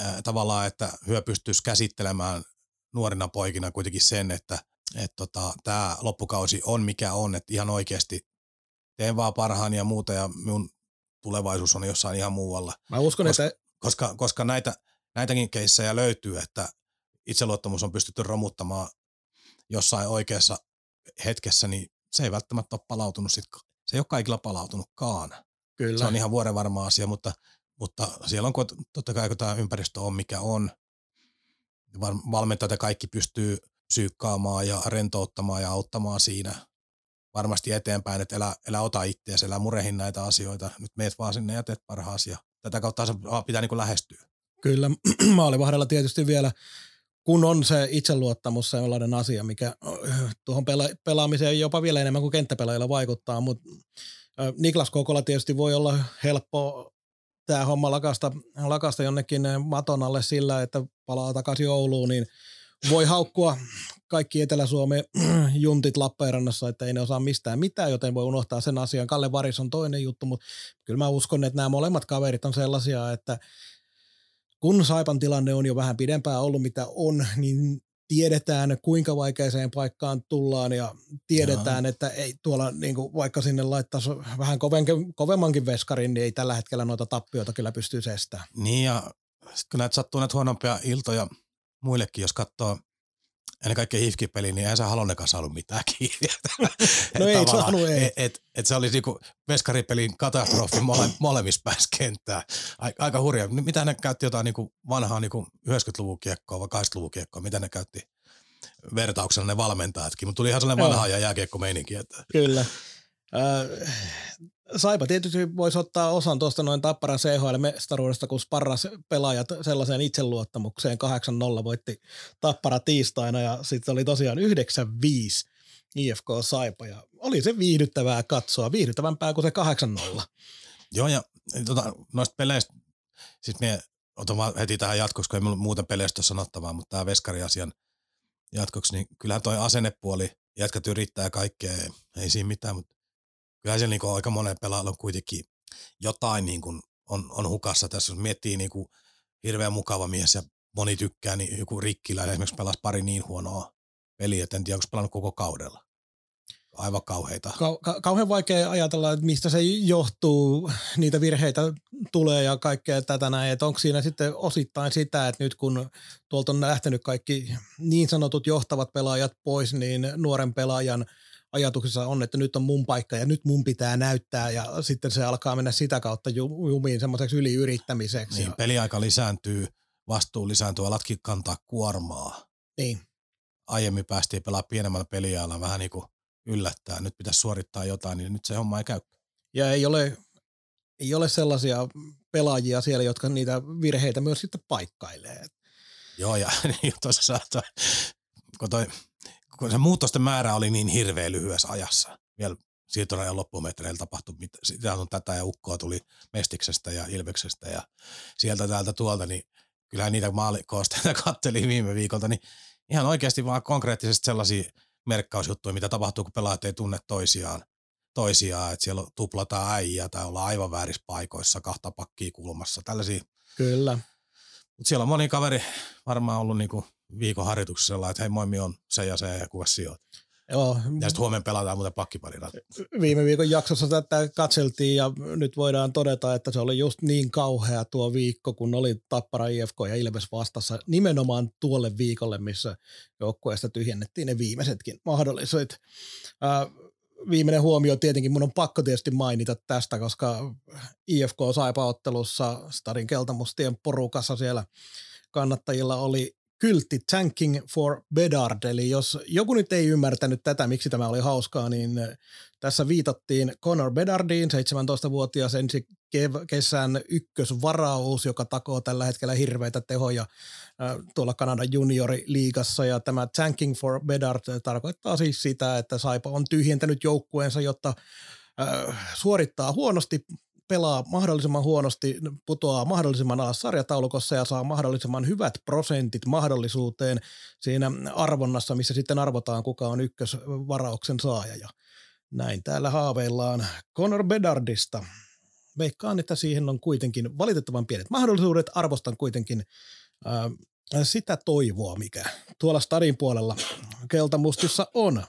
äh, tavallaan, että hyö pystyisi käsittelemään nuorina poikina kuitenkin sen, että et tota, tämä loppukausi on mikä on, että ihan oikeasti teen vaan parhaani ja muuta ja minun tulevaisuus on jossain ihan muualla. Mä uskon, koska, että... Koska, koska näitä, näitäkin keissejä löytyy, että itseluottamus on pystytty romuttamaan jossain oikeassa hetkessä, niin se ei välttämättä ole palautunut. Sit, se ei ole kaikilla palautunutkaan. Kyllä. Se on ihan vuoden varma asia, mutta, mutta siellä on totta kai, kun tämä ympäristö on mikä on, valmentajat ja kaikki pystyy psyykkaamaan ja rentouttamaan ja auttamaan siinä varmasti eteenpäin, että älä, älä ota itseäsi, älä murehin näitä asioita. Nyt meet vaan sinne ja teet parhaasi ja tätä kautta se pitää niin lähestyä. Kyllä, maalivahdella tietysti vielä, kun on se itseluottamus sellainen asia, mikä tuohon pela- pelaamiseen jopa vielä enemmän kuin kenttäpelaajilla vaikuttaa, mutta Niklas Kokola tietysti voi olla helppo tämä homma lakasta, lakasta jonnekin maton alle sillä, että palaa takaisin Ouluun, niin voi haukkua kaikki Etelä-Suomen juntit Lappeenrannassa, että ei ne osaa mistään mitään, joten voi unohtaa sen asian. Kalle Varis on toinen juttu, mutta kyllä mä uskon, että nämä molemmat kaverit on sellaisia, että kun Saipan tilanne on jo vähän pidempään ollut mitä on, niin tiedetään, kuinka vaikeaseen paikkaan tullaan ja tiedetään, Joo. että ei tuolla niin kuin, vaikka sinne laittaisi vähän koven, kovemmankin veskarin, niin ei tällä hetkellä noita tappioita kyllä pysty estämään. Niin ja sitten kun näitä sattuu näitä huonompia iltoja muillekin, jos katsoo ennen kaikkea hifkipeli, niin ei se Halonnekaan saanut mitään kiinni. no ei saanut, ei. Et, et, et se oli niinku veskaripelin katastrofi mole, molemmissa päässä kenttää. Aika hurja. Mitä ne käytti jotain niinku vanhaa niinku 90-luvun kiekkoa vai 80-luvun kiekkoa? Mitä ne käytti vertauksella ne valmentajatkin? Mutta tuli ihan sellainen vanha ja jääkiekko meininki. Että. Kyllä. Äh, Saipa tietysti voisi ottaa osan tuosta noin Tapparan CHL-mestaruudesta, kun sparras pelaajat sellaiseen itseluottamukseen 8-0 voitti Tappara tiistaina ja sitten oli tosiaan 9-5 IFK Saipa ja oli se viihdyttävää katsoa, viihdyttävämpää kuin se 8-0. Joo ja tota, noista peleistä, siis me otan vaan heti tähän jatkoksi, kun ei minulla muuten peleistä sanottavaa, mutta tämä veskariasian jatkoksi, niin kyllähän toi asennepuoli, jätkät yrittää kaikkea, ei siinä mitään, mutta kyllä siellä niin aika monen pelaajalla on kuitenkin jotain niin kuin on, on hukassa tässä. Jos miettii niin kuin hirveän mukava mies ja moni tykkää, niin joku Rikkilä esimerkiksi pelasi pari niin huonoa peliä, että en tiedä, onko pelannut koko kaudella. Aivan kauheita. Kau- ka- kauhean vaikea ajatella, että mistä se johtuu, niitä virheitä tulee ja kaikkea tätä näin. Että onko siinä sitten osittain sitä, että nyt kun tuolta on lähtenyt kaikki niin sanotut johtavat pelaajat pois, niin nuoren pelaajan – ajatuksessa on, että nyt on mun paikka ja nyt mun pitää näyttää ja sitten se alkaa mennä sitä kautta jumiin semmoiseksi yliyrittämiseksi. Niin, peliaika lisääntyy, vastuu lisääntyy, alatkin kantaa kuormaa. Niin. Aiemmin päästiin pelaamaan pienemmällä peliajalla vähän niin kuin yllättää, nyt pitäisi suorittaa jotain, niin nyt se homma ei käy. Ja ei ole, ei ole sellaisia pelaajia siellä, jotka niitä virheitä myös sitten paikkailee. Joo, ja niin tuossa saattaa, kun toi kun se muutosten määrä oli niin hirveän lyhyessä ajassa. Vielä siirtorajan loppumetreillä tapahtui sitä on tätä ja ukkoa tuli Mestiksestä ja Ilveksestä ja sieltä täältä tuolta, niin kyllähän niitä maalikoosteita kattelin viime viikolta, niin ihan oikeasti vaan konkreettisesti sellaisia merkkausjuttuja, mitä tapahtuu, kun pelaajat ei tunne toisiaan, toisiaan että siellä tuplataan äijää tai ollaan aivan väärissä paikoissa, kahta pakkia kulmassa, tällaisia. Kyllä. Mutta siellä on moni kaveri varmaan ollut niinku viikon harjoituksessa sellainen, että hei moi, on se ja se ja kuka sijoit. Joo, Ja sitten huomenna pelataan muuten pakkiparina. viime viikon jaksossa tätä katseltiin ja nyt voidaan todeta, että se oli just niin kauhea tuo viikko, kun oli Tappara IFK ja Ilves vastassa nimenomaan tuolle viikolle, missä joukkueesta tyhjennettiin ne viimeisetkin mahdollisuudet. Ää, viimeinen huomio tietenkin, mun on pakko tietysti mainita tästä, koska IFK Saipa-ottelussa Stadin keltamustien porukassa siellä kannattajilla oli kyltti Thanking for Bedard, eli jos joku nyt ei ymmärtänyt tätä, miksi tämä oli hauskaa, niin tässä viitattiin Conor Bedardiin, 17-vuotias ensi kev- kesän ykkösvaraus, joka takoo tällä hetkellä hirveitä tehoja äh, tuolla Kanadan junioriliigassa, ja tämä Thanking for Bedard tarkoittaa siis sitä, että Saipa on tyhjentänyt joukkueensa, jotta äh, suorittaa huonosti pelaa mahdollisimman huonosti, putoaa mahdollisimman alas sarjataulukossa ja saa mahdollisimman hyvät prosentit mahdollisuuteen siinä arvonnassa, missä sitten arvotaan, kuka on ykkösvarauksen saaja. Ja näin täällä haaveillaan Conor Bedardista. Veikkaan, että siihen on kuitenkin valitettavan pienet mahdollisuudet. Arvostan kuitenkin ää, sitä toivoa, mikä tuolla stadin puolella keltamustissa on.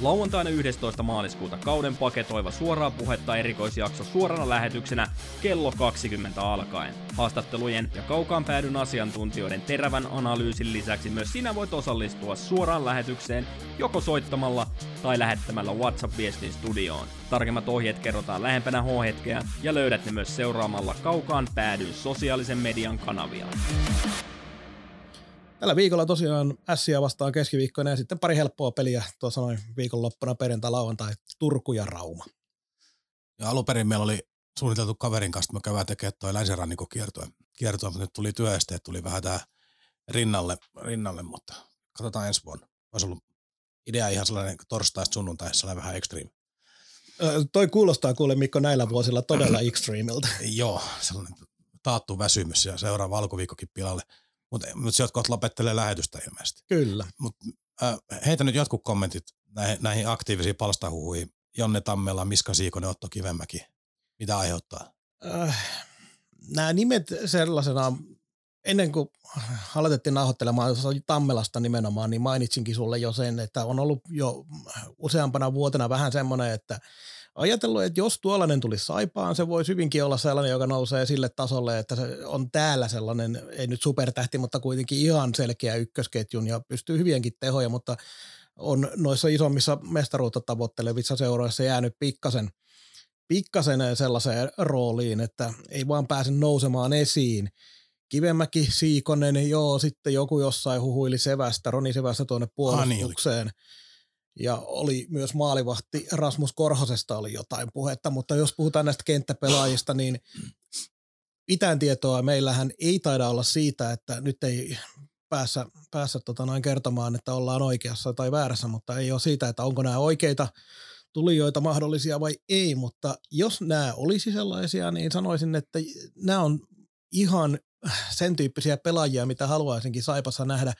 Lauantaina 11. maaliskuuta kauden paketoiva suoraa puhetta erikoisjakso suorana lähetyksenä kello 20 alkaen. Haastattelujen ja kaukaan päädyn asiantuntijoiden terävän analyysin lisäksi myös sinä voit osallistua suoraan lähetykseen joko soittamalla tai lähettämällä WhatsApp-viestin studioon. Tarkemmat ohjeet kerrotaan lähempänä H-hetkeä ja löydät ne myös seuraamalla kaukaan päädyn sosiaalisen median kanavia. Tällä viikolla tosiaan Ässiä vastaan keskiviikkona ja sitten pari helppoa peliä tuossa noin viikonloppuna perjantai, lauantai, Turku ja Rauma. Ja alun perin meillä oli suunniteltu kaverin kanssa, että me käydään tekemään toi länsirannikon kiertoa, kiertoa, mutta nyt tuli työesteet, tuli vähän tää rinnalle, rinnalle, mutta katsotaan ensi vuonna. Olisi ollut idea ihan sellainen torstaista sunnuntai, sellainen vähän extreme. Ö, toi kuulostaa kuule Mikko näillä vuosilla todella extreemiltä. Joo, sellainen taattu väsymys ja seuraava alkuviikkokin pilalle. Mutta mut sieltä kohta lopettelee lähetystä ilmeisesti. Kyllä. Mut, äh, heitä nyt jotkut kommentit näihin, näihin aktiivisiin palstahuhuihin. Jonne Tammela, Miska Siikonen, Otto Kivemäki. Mitä aiheuttaa? Äh, nämä nimet sellaisena, ennen kuin aloitettiin nauhoittelemaan Tammelasta nimenomaan, niin mainitsinkin sulle jo sen, että on ollut jo useampana vuotena vähän semmoinen, että ajatellut, että jos tuollainen tulisi saipaan, se voisi hyvinkin olla sellainen, joka nousee sille tasolle, että se on täällä sellainen, ei nyt supertähti, mutta kuitenkin ihan selkeä ykkösketjun ja pystyy hyvienkin tehoja, mutta on noissa isommissa mestaruutta tavoittelevissa seuroissa jäänyt pikkasen, pikkasen sellaiseen rooliin, että ei vaan pääse nousemaan esiin. Kivemäki, Siikonen, joo, sitten joku jossain huhuili Sevästä, Roni Sevästä tuonne puolustukseen. Ah, niin ja oli myös maalivahti Rasmus Korhosesta oli jotain puhetta, mutta jos puhutaan näistä kenttäpelaajista, niin mitään tietoa meillähän ei taida olla siitä, että nyt ei päässä, päässä tota noin kertomaan, että ollaan oikeassa tai väärässä, mutta ei ole siitä, että onko nämä oikeita tulijoita mahdollisia vai ei, mutta jos nämä olisi sellaisia, niin sanoisin, että nämä on ihan sen tyyppisiä pelaajia, mitä haluaisinkin Saipassa nähdä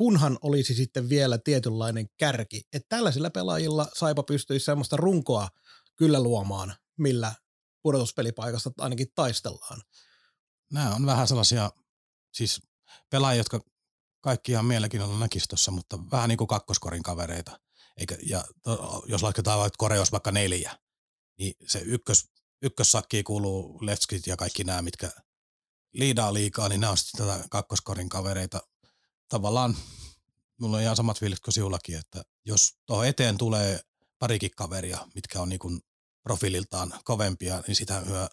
kunhan olisi sitten vielä tietynlainen kärki. Että tällaisilla pelaajilla Saipa pystyisi semmoista runkoa kyllä luomaan, millä pudotuspelipaikasta ainakin taistellaan. Nämä on vähän sellaisia, siis pelaajia, jotka kaikki ihan mielenkiinnolla näkisi tuossa, mutta vähän niin kuin kakkoskorin kavereita. Eikä, ja to, jos lasketaan vaikka koreos vaikka neljä, niin se ykkös, ykkössakkiin kuuluu Letskit ja kaikki nämä, mitkä liidaa liikaa, niin nämä on sitten tätä kakkoskorin kavereita tavallaan mulla on ihan samat fiilikset kuin sinullakin, että jos tuohon eteen tulee parikin kaveria, mitkä on niin kuin profiililtaan kovempia, niin sitä hyö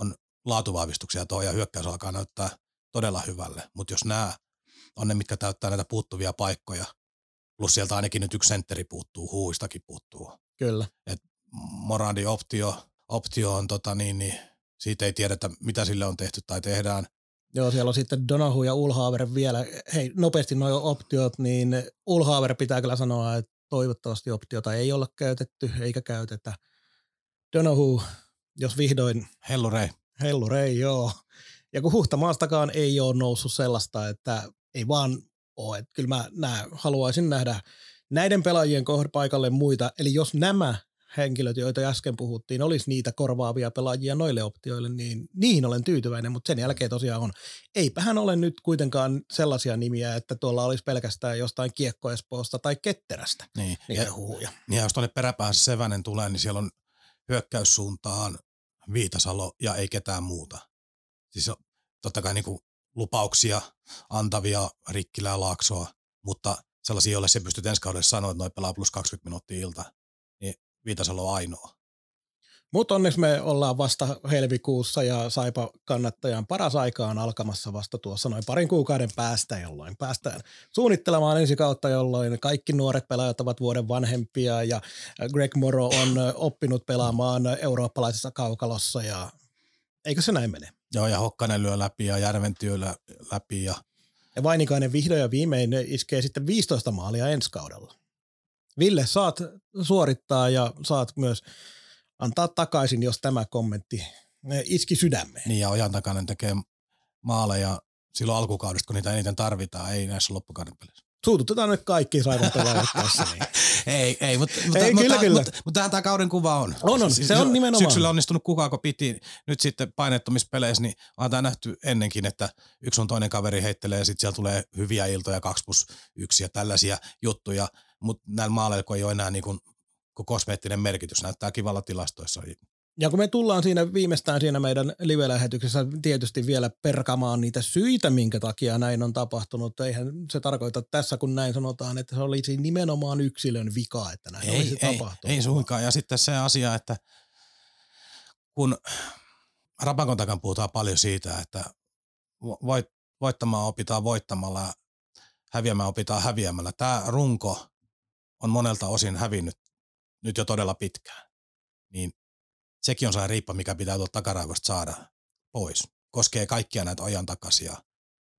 on laatuvahvistuksia tuo ja hyökkäys alkaa näyttää todella hyvälle. Mutta jos nämä on ne, mitkä täyttää näitä puuttuvia paikkoja, plus sieltä ainakin nyt yksi sentteri puuttuu, huuistakin puuttuu. Kyllä. Et Moradi optio, optio on tota niin, niin siitä ei tiedetä, mitä sille on tehty tai tehdään. Joo, siellä on sitten Donahu ja Ulhaaver vielä. Hei, nopeasti nuo optiot, niin Ulhaaver pitää kyllä sanoa, että toivottavasti optiota ei olla käytetty eikä käytetä. Donahu, jos vihdoin... Hellurei. Hellurei, joo. Ja kun Huhtamaastakaan ei ole noussut sellaista, että ei vaan ole. Että kyllä mä nää, haluaisin nähdä näiden pelaajien paikalle muita. Eli jos nämä henkilöt, joita äsken puhuttiin, olisi niitä korvaavia pelaajia noille optioille, niin niihin olen tyytyväinen, mutta sen jälkeen tosiaan on. Eipähän ole nyt kuitenkaan sellaisia nimiä, että tuolla olisi pelkästään jostain kiekkoespoosta tai ketterästä Niin. niitä Ja, huhuja. ja jos tuonne peräpäänsä Sevänen tulee, niin siellä on hyökkäyssuuntaan Viitasalo ja ei ketään muuta. Siis on totta kai niin lupauksia antavia Rikkilää Laaksoa, mutta sellaisia, joille se pystyt ensi kaudessa sanoa, että noi pelaa plus 20 minuuttia ilta, niin Viitasalo ainoa. Mutta onneksi me ollaan vasta helmikuussa ja Saipa kannattajan paras aika on alkamassa vasta tuossa noin parin kuukauden päästä, jolloin päästään suunnittelemaan ensi kautta, jolloin kaikki nuoret pelaajat ovat vuoden vanhempia ja Greg Moro on oppinut pelaamaan eurooppalaisessa kaukalossa ja eikö se näin mene? Joo, ja Hokkanen lyö läpi ja Järventyö läpi ja Ja Vainikainen vihdoin ja viimein iskee sitten 15 maalia ensi kaudella. Ville, saat suorittaa ja saat myös antaa takaisin, jos tämä kommentti iski sydämeen. niin ja Ojan takainen tekee maaleja silloin alkukaudesta, kun niitä eniten tarvitaan, ei näissä loppukauden peleissä. Suututetaan nyt kaikki pelaajat tässä. Niin. Ei, ei, mutta, Ei, mutta, kyllä, mutta, kyllä. mutta, mutta tähän tämä kauden kuva on. On, on. Siis Se on nimenomaan. Syksyllä onnistunut kukaan, kun piti nyt sitten painettomissa peleissä, niin on tämä nähty ennenkin, että yksi on toinen kaveri heittelee ja sitten siellä tulee hyviä iltoja, 2 plus 1 ja tällaisia juttuja, mutta näillä maaleilla kun ei ole enää niin kuin, kuin kosmeettinen merkitys, näyttää kivalla tilastoissa. Ja kun me tullaan siinä viimeistään siinä meidän live-lähetyksessä tietysti vielä perkamaan niitä syitä, minkä takia näin on tapahtunut. Eihän se tarkoita tässä, kun näin sanotaan, että se olisi nimenomaan yksilön vika, että näin Ei, olisi ei, tapahtunut. ei suinkaan. Ja sitten se asia, että kun Rapakon takan puhutaan paljon siitä, että voit, voittamaan opitaan voittamalla ja häviämään opitaan häviämällä. Tämä runko on monelta osin hävinnyt nyt jo todella pitkään. Niin sekin on se riippa, mikä pitää tuolta takaraivosta saada pois. Koskee kaikkia näitä ojan takaisia,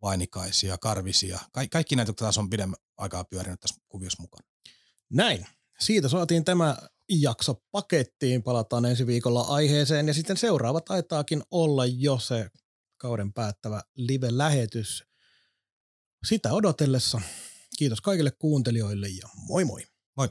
vainikaisia, karvisia. Ka- kaikki näitä, jotka taas on pidemmän aikaa pyörinyt tässä kuviossa mukana. Näin. Siitä saatiin tämä jakso pakettiin. Palataan ensi viikolla aiheeseen ja sitten seuraavat taitaakin olla jo se kauden päättävä live-lähetys. Sitä odotellessa. Kiitos kaikille kuuntelijoille ja moi moi. Moi.